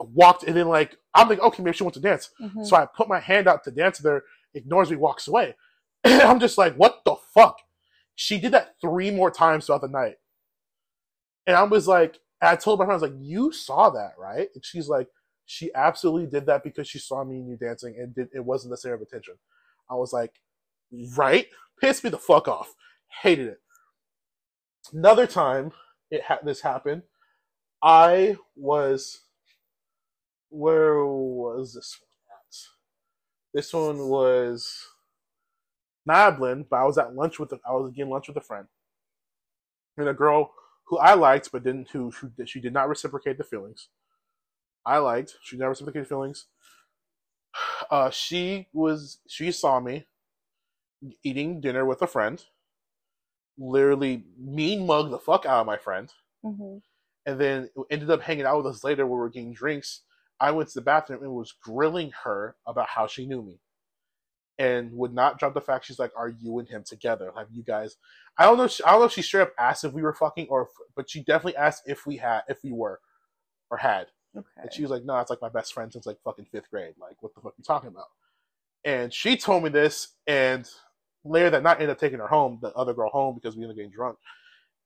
walked, and then like I'm like, okay, maybe she wants to dance. Mhm. So I put my hand out to dance with her, ignores me, walks away. I'm just like, what the fuck? She did that three more times throughout the night. And I was like, I told my friend, I was like, you saw that, right? And she's like, she absolutely did that because she saw me and you dancing and did, it wasn't the center of attention. I was like, right? Pissed me the fuck off. Hated it. Another time it ha- this happened, I was, where was this one at? This one was Madeline, but I was at lunch with, a, I was getting lunch with a friend. And a girl who I liked, but didn't, who, who she did not reciprocate the feelings. I liked, she never reciprocated feelings. Uh, she was, she saw me eating dinner with a friend, literally mean mug the fuck out of my friend Mhm. and then ended up hanging out with us later where we were getting drinks. I went to the bathroom and was grilling her about how she knew me. And would not drop the fact she's like, "Are you and him together? Have you guys?" I don't know. If she, I don't know if she straight up asked if we were fucking or, if, but she definitely asked if we had, if we were, or had. Okay. And she was like, "No, it's like my best friend since like fucking fifth grade. Like, what the fuck are you talking about?" And she told me this, and later that night ended up taking her home, the other girl home because we ended up getting drunk.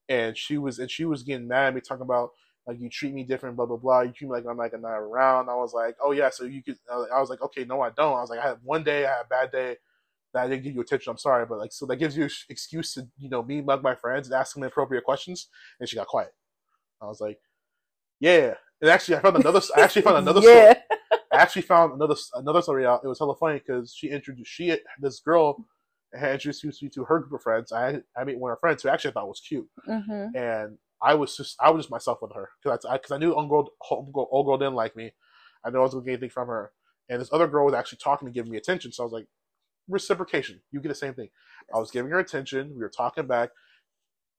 And she was and she was getting mad at me, talking about like you treat me different, blah blah blah. You treat me like I'm like a night around. I was like, oh yeah, so you could. I was like, okay, no, I don't. I was like, I had one day, I had a bad day. That I didn't give you attention. I'm sorry, but like, so that gives you an excuse to you know me mug my friends and ask them appropriate questions. And she got quiet. I was like, yeah. And actually, I found another. I actually found another story. yeah. I actually found another another story out. It was hella funny because she introduced she this girl had introduced me to her group of friends. I I met one of her friends who actually I thought was cute, hmm and I was just I was just myself with her because I because I knew old girl, old girl old girl didn't like me. I knew I wasn't gonna get anything from her, and this other girl was actually talking to giving me attention. So I was like, reciprocation. You get the same thing. I was giving her attention. We were talking back.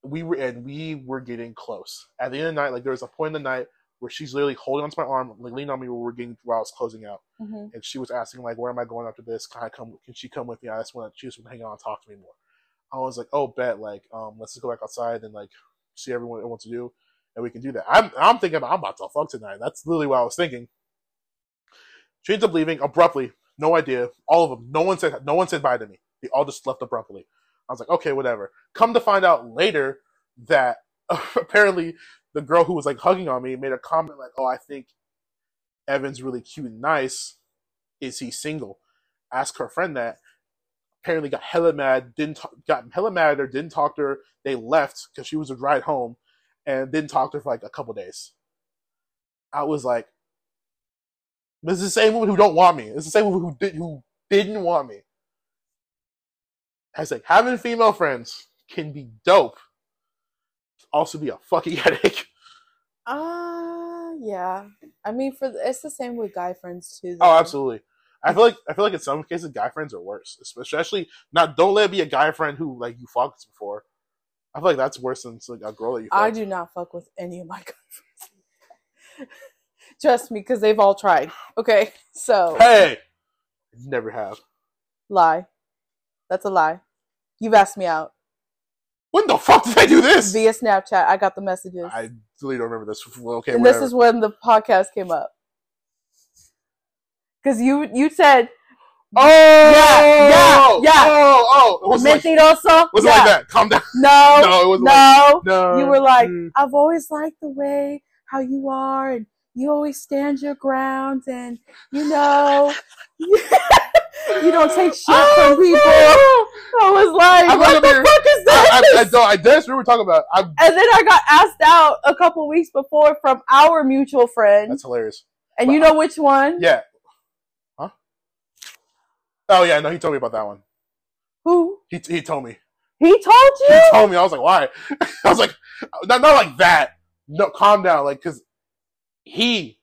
We were and we were getting close. At the end of the night, like there was a point in the night where she's literally holding onto my arm, like leaning on me while we're getting while I was closing out hmm and she was asking like, "Where am I going after this? Can I come? Can she come with me?" I just want she just want to hang out and talk to me more. I was like, "Oh, bet like, um, let's just go back outside and like see everyone what wants to do, and we can do that." I'm I'm thinking I'm about to fuck tonight. That's literally what I was thinking. She ends up leaving abruptly. No idea. All of them. No one said no one said bye to me. They all just left abruptly. I was like, okay, whatever. Come to find out later that apparently the girl who was like hugging on me made a comment like, "Oh, I think Evan's really cute and nice. Is he single?" Ask her friend that. Apparently, got hella mad. Didn't talk, got hella mad her. Didn't talk to her. They left because she was a ride home, and didn't talk to her for like a couple days. I was like, "This is the same woman who don't want me. It's the same woman who did who didn't want me." I like, having female friends can be dope. Also, be a fucking headache. Uh yeah. I mean, for the, it's the same with guy friends too. Oh, absolutely. I feel like I feel like in some cases guy friends are worse, especially not. Don't let it be a guy friend who like you fucked before. I feel like that's worse than like a girl that you. Fucked. I do not fuck with any of my guy friends. Trust me, because they've all tried. Okay, so Hey, never have. lie. That's a lie. You've asked me out When the fuck did I do this? via Snapchat. I got the messages, I really don't remember this. Okay, and whatever. this is when the podcast came up. Because you you said Oh, yeah, yeah. Oh, oh, it wasn't like, mentiroso. was yeah. like that. Calm down. No, No, it no. like no. You were like, mm. I've always liked the way how you are, and you always stand your ground, and you know, you don't take shit Oh, from people. I was like, I'm what the gonna- fuck is I, I, I this? don't. I that's what we're talking about. I, and then I got asked out a couple weeks before from our mutual friend, that's hilarious. and you know which one? Yeah. Huh? Oh yeah, no, he told me about that one. Who? He he told me. He told you. He told me. I was like, why? I was like, not not like that. No, calm down. Like, cause he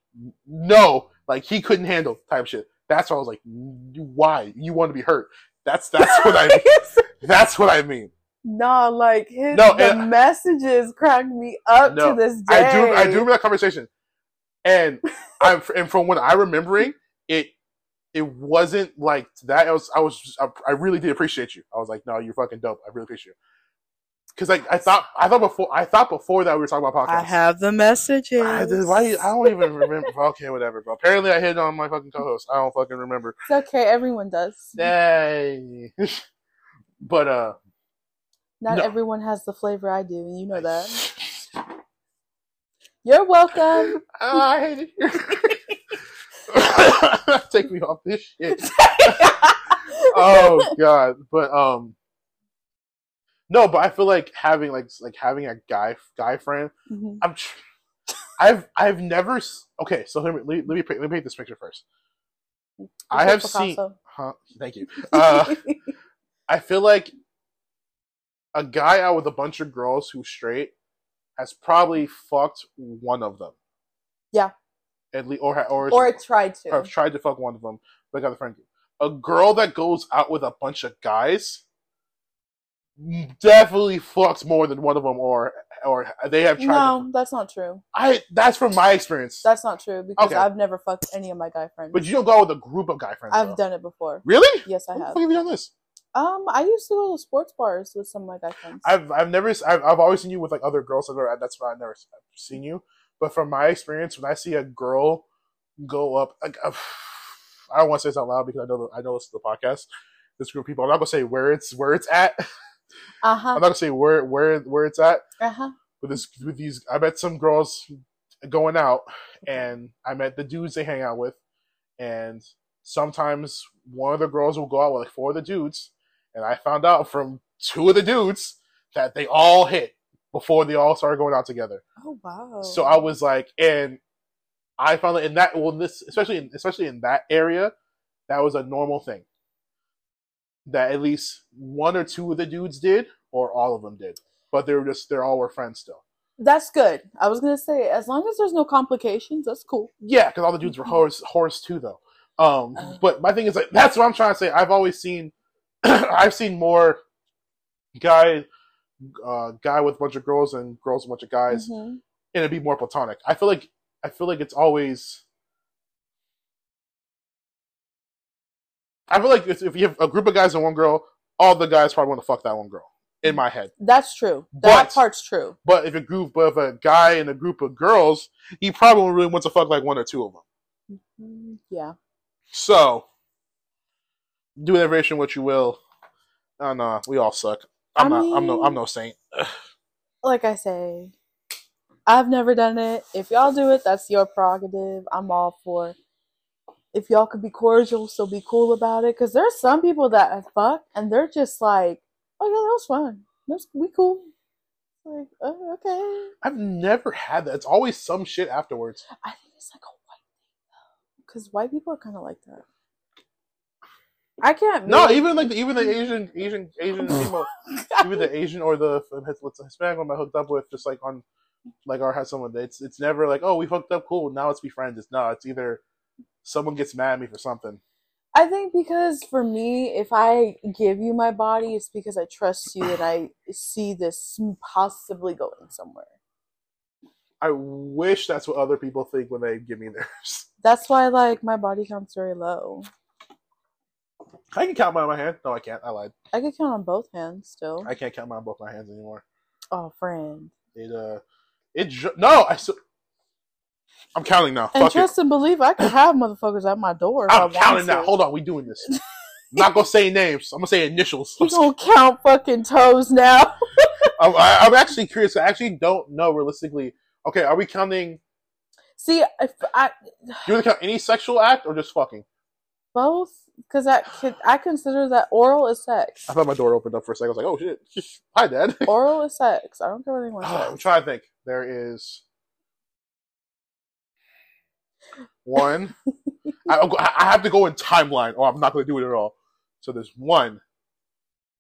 no, like he couldn't handle type shit. That's why I was like, why? You want to be hurt? That's that's what I. That's what I mean. no, like his No, the messages crack me up No, to this day. I do. I do remember that conversation, and I'm and from what I'm remembering, it it wasn't like that. I was I was I, I really did appreciate you. I was like, no, you're fucking dope. I really appreciate you. Because like I thought I thought before I thought before that we were talking about podcasts. I have the messages. I, did- why, I don't even remember. Okay, whatever. But apparently, I hit on my fucking co-host. I don't fucking remember. It's okay, everyone does. Yay! but uh, Not No. everyone has the flavor I do, and you know that. You're welcome. I hate it. Take me off this shit. oh god but um no but i feel like having like like having a guy guy friend Mhm. i'm tr- i've i've never okay so let me let me paint, let me paint this picture first i have seen huh thank you uh i feel like a guy out with a bunch of girls who's straight has probably fucked one of them Yeah. at least or or, or tried to. or tried to fuck one of them, but got the friend. A girl that goes out with a bunch of guys definitely fucks more than one of them, or or they have tried. no, To, that's not true. I that's from my experience. That's not true because Okay. I've never fucked any of my guy friends. but you don't go out with a group of guy friends. I've though. done it before. Really? Yes, I have. have you done this? Um, I used to go to sports bars with some of my guy friends. I've I've never I've, I've always seen you with like other girls. Never, that's why I've never seen you. But from my experience, when I see a girl go up, like, uh, I don't want to say this out loud because I know I know this is the podcast. This group of people. I'm not gonna say where it's where it's at. Uh huh. I'm not gonna say where where where it's at. Uh huh. With this with these, I met some girls going out, and I met the dudes they hang out with, and sometimes one of the girls will go out with like four of the dudes, and I found out from two of the dudes that they all hit before they all started going out together. Oh wow. So I was like, and I found that in that well, this especially in, especially in that area, that was a normal thing. That at least one or two of the dudes did, or all of them did, but they were just they're all were friends still. That's good. I was gonna say, as long as there's no complications, that's cool. Yeah, because all the dudes were horse horse too, though. Um, but my thing is like that's what I'm trying to say. I've always seen, I've seen more guy, uh, guy with a bunch of girls and girls with a bunch of guys, Mhm. and it'd be more platonic. I feel like I feel like it's always. I feel like if if you have a group of guys and one girl, all the guys probably want to fuck that one girl. In my head, That's true. That But- part's true. but if a group, if a guy and a group of girls, he probably really wants to fuck like one or two of them. Mm, Yeah. So, do with information what you will. Oh no, we all suck. I'm I not. I'm no. I'm no saint. Like I say, I've never done it. If y'all do it, that's your prerogative. I'm all for. If y'all could be cordial, so be cool about it. Because there's some people that fuck and they're just like, "Oh yeah, that was fun. That's we cool." Like, oh, okay. I've never had that. It's always some shit afterwards. I think it's like a white thing though, because white people are kind of like that. I can't. No, even like the, even the Asian Asian Asian people, even the Asian or the what's the Hispanic one I hooked up with, just like on like our has someone. It's it's never like oh we hooked up cool now let's be friends. It's no, it's either someone gets mad at me for something. I think because for me, if I give you my body, it's because I trust you and I see this possibly going somewhere. I wish that's what other people think when they give me theirs. That's why, like, my body count's very low. I can count mine on my hand. No, I can't. I lied. I could count on both hands still. I can't count mine on both my hands anymore. Oh, friend. It uh, it no. I so I'm counting now. And Fuck it. trust and believe, I could have motherfuckers at my door. I'm counting now. Hold on, we doing this. I'm not gonna say names. I'm gonna say initials. You gonna count fucking toes now? I'm, I- I'm actually curious. I actually don't know realistically. Okay, are we counting? See, if I Do you want to count any sexual act or just fucking? both because I could, I consider that oral is sex. I thought my door opened up for a second. I was like, oh shit. Hi, Dad. Oral is sex. I don't care what anyone I'm trying to think. There is one. I, I'll go- I I have to go in timeline, or I'm not going to do it at all. So there's one,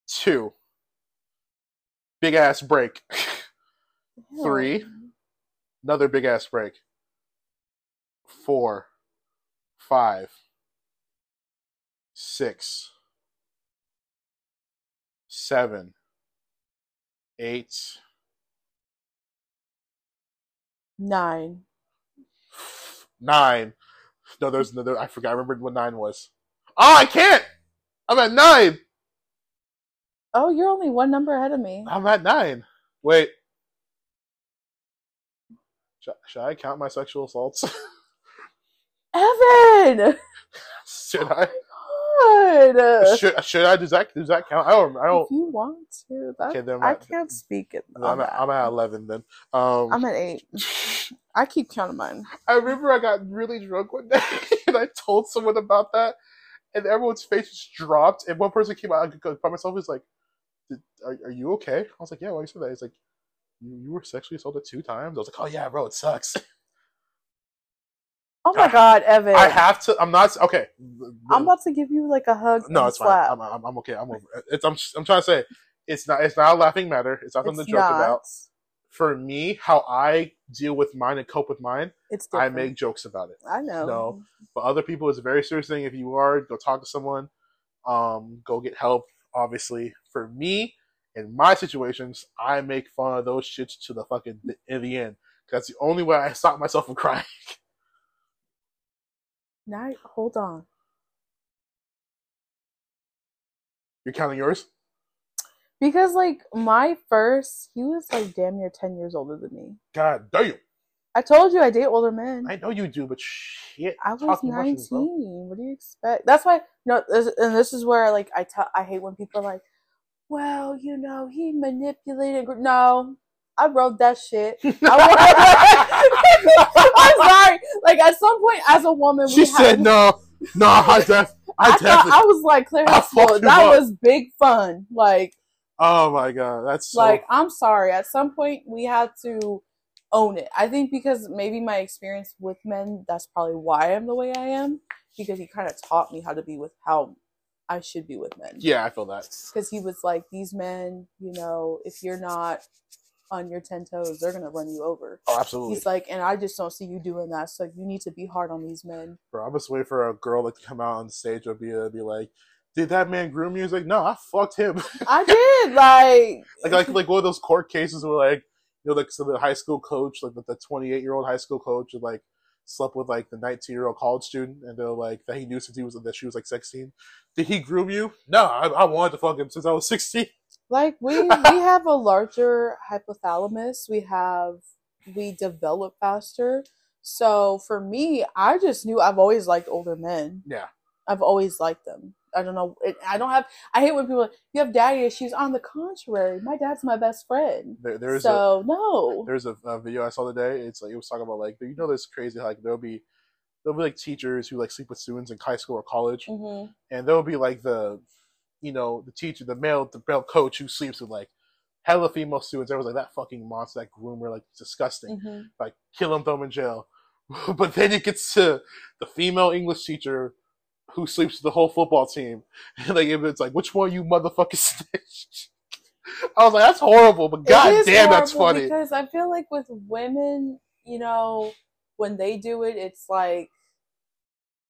two, big ass break, three. another big ass break, four, five, six, seven, eight, Nine. Nine. No, there's another. I forgot. I remembered what nine was. Oh, I can't. I'm at nine. Oh, you're only one number ahead of me. I'm at nine. Wait. Should, should I count my sexual assaults? Evan. should I? God. Should, should I? Does that does that count? I don't. I don't. If you want to, that, Okay, then I I'm can't speak it. I'm, at. I'm at eleven then. Um, I'm at eight. I keep counting mine. I remember I got really drunk one day and I told someone about that, and everyone's face just dropped. And one person came out by myself was like, are, "Are you okay?" I was like, "Yeah." Why you say that? He's like, "You were sexually assaulted two times." I was like, "Oh yeah, bro, it sucks." Oh my God, Evan. I have to. I'm not okay. I'm about to give you like a hug. no, it's fine. I'm, I'm, I'm okay. I'm over. it. It's, I'm I'm trying to say it's not it's not a laughing matter. It's not something It's to joke not. about. For me, how I deal with mine and cope with mine, It's I make jokes about it. I know. No. But other people, it's a very serious thing. If you are, go talk to someone. Um, go get help. Obviously, for me, in my situations, I make fun of those shits to the fucking in the end. That's the only way I stop myself from crying. Now, hold on. You're counting yours. Because like my first, he was like damn near ten years older than me. God damn. I told you I date older men. I know you do, but shit. I was nineteen. mushrooms. What do you expect? That's why. No, this, and this is where like I tell I hate when people are like, "Well, you know, he manipulated." No, I wrote that shit. I am sorry. Like at some point, as a woman, She said no, no. I def, I, I thought definitely. I was like Claire Huxtable. That up. was big fun. Like, oh my god, that's so. like I'm sorry. At some point, we had to own it. I think because maybe my experience with men, that's probably why I'm the way I am. Because he kind of taught me how to be with how I should be with men. yeah, I feel that. Because he was like, these men, you know, if you're not on your ten toes, they're gonna run you over. Oh, absolutely. He's like, and I just don't see you doing that. So you need to be hard on these men. Bro, I'm just waiting for a girl like, to come out on stage and be, uh, be like, "Did that man groom you?" He's like, "No, I fucked him." I did like, like like like one of those court cases where like you know like so the high school coach like the 28 year old high school coach would, like slept with like the 19 year old college student and they're like that he knew since he was that she was like 16 did he groom you no i, I wanted to fuck him since i was 16 like we we have a larger hypothalamus. We have we develop faster. So for me, I just knew I've always liked older men. yeah I've always liked them. I don't know. It, I don't have. I hate when people are like, you have daddy issues. On the contrary, my dad's my best friend. there, there's a no. there's a, a video i saw today it's like it was talking about like you know this crazy like there'll be there'll be like teachers who like sleep with students in high school or college hmm and there'll be like the you know the teacher the male the male coach who sleeps with like hella female students I was like that fucking monster that groomer like disgusting. Hmm like kill him throw him in jail. But then it gets to the female english teacher who sleeps with the whole football team. And like it's like which one of you motherfucking snitched i was like that's horrible but god damn that's funny. Because I feel like with women, you know, when they do it, it's like,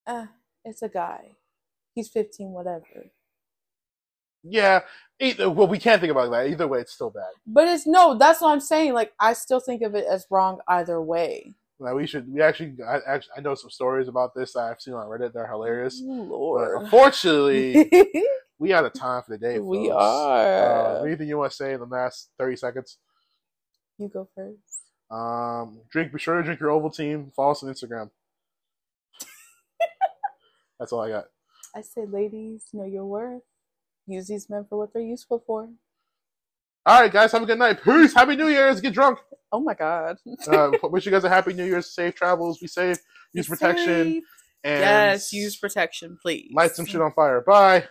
uh, it's a guy. He's 15, whatever. Yeah either, well we can't think about that either way it's still bad But it's no, that's what I'm saying. Like, I still think of it as wrong either way. Like we should. We actually. I actually. I know some stories about this that I've seen on Reddit. They're hilarious. Ooh, But Lord. unfortunately, we out of time for the day. we are. Uh, anything you want to say in the last thirty seconds? you go first. Um, drink. Be sure to drink your Ovaltine. Follow us on Instagram. That's all I got. I said, ladies, know your worth. Use these men for what they're useful for. All right, guys. Have a good night. Peace. Happy New Year's. Get drunk. Oh my God. Uh, wish you guys a happy New Year's. Safe travels. Be safe. Use Be protection. safe. And Yes, use protection, please. light some shit on fire. Bye.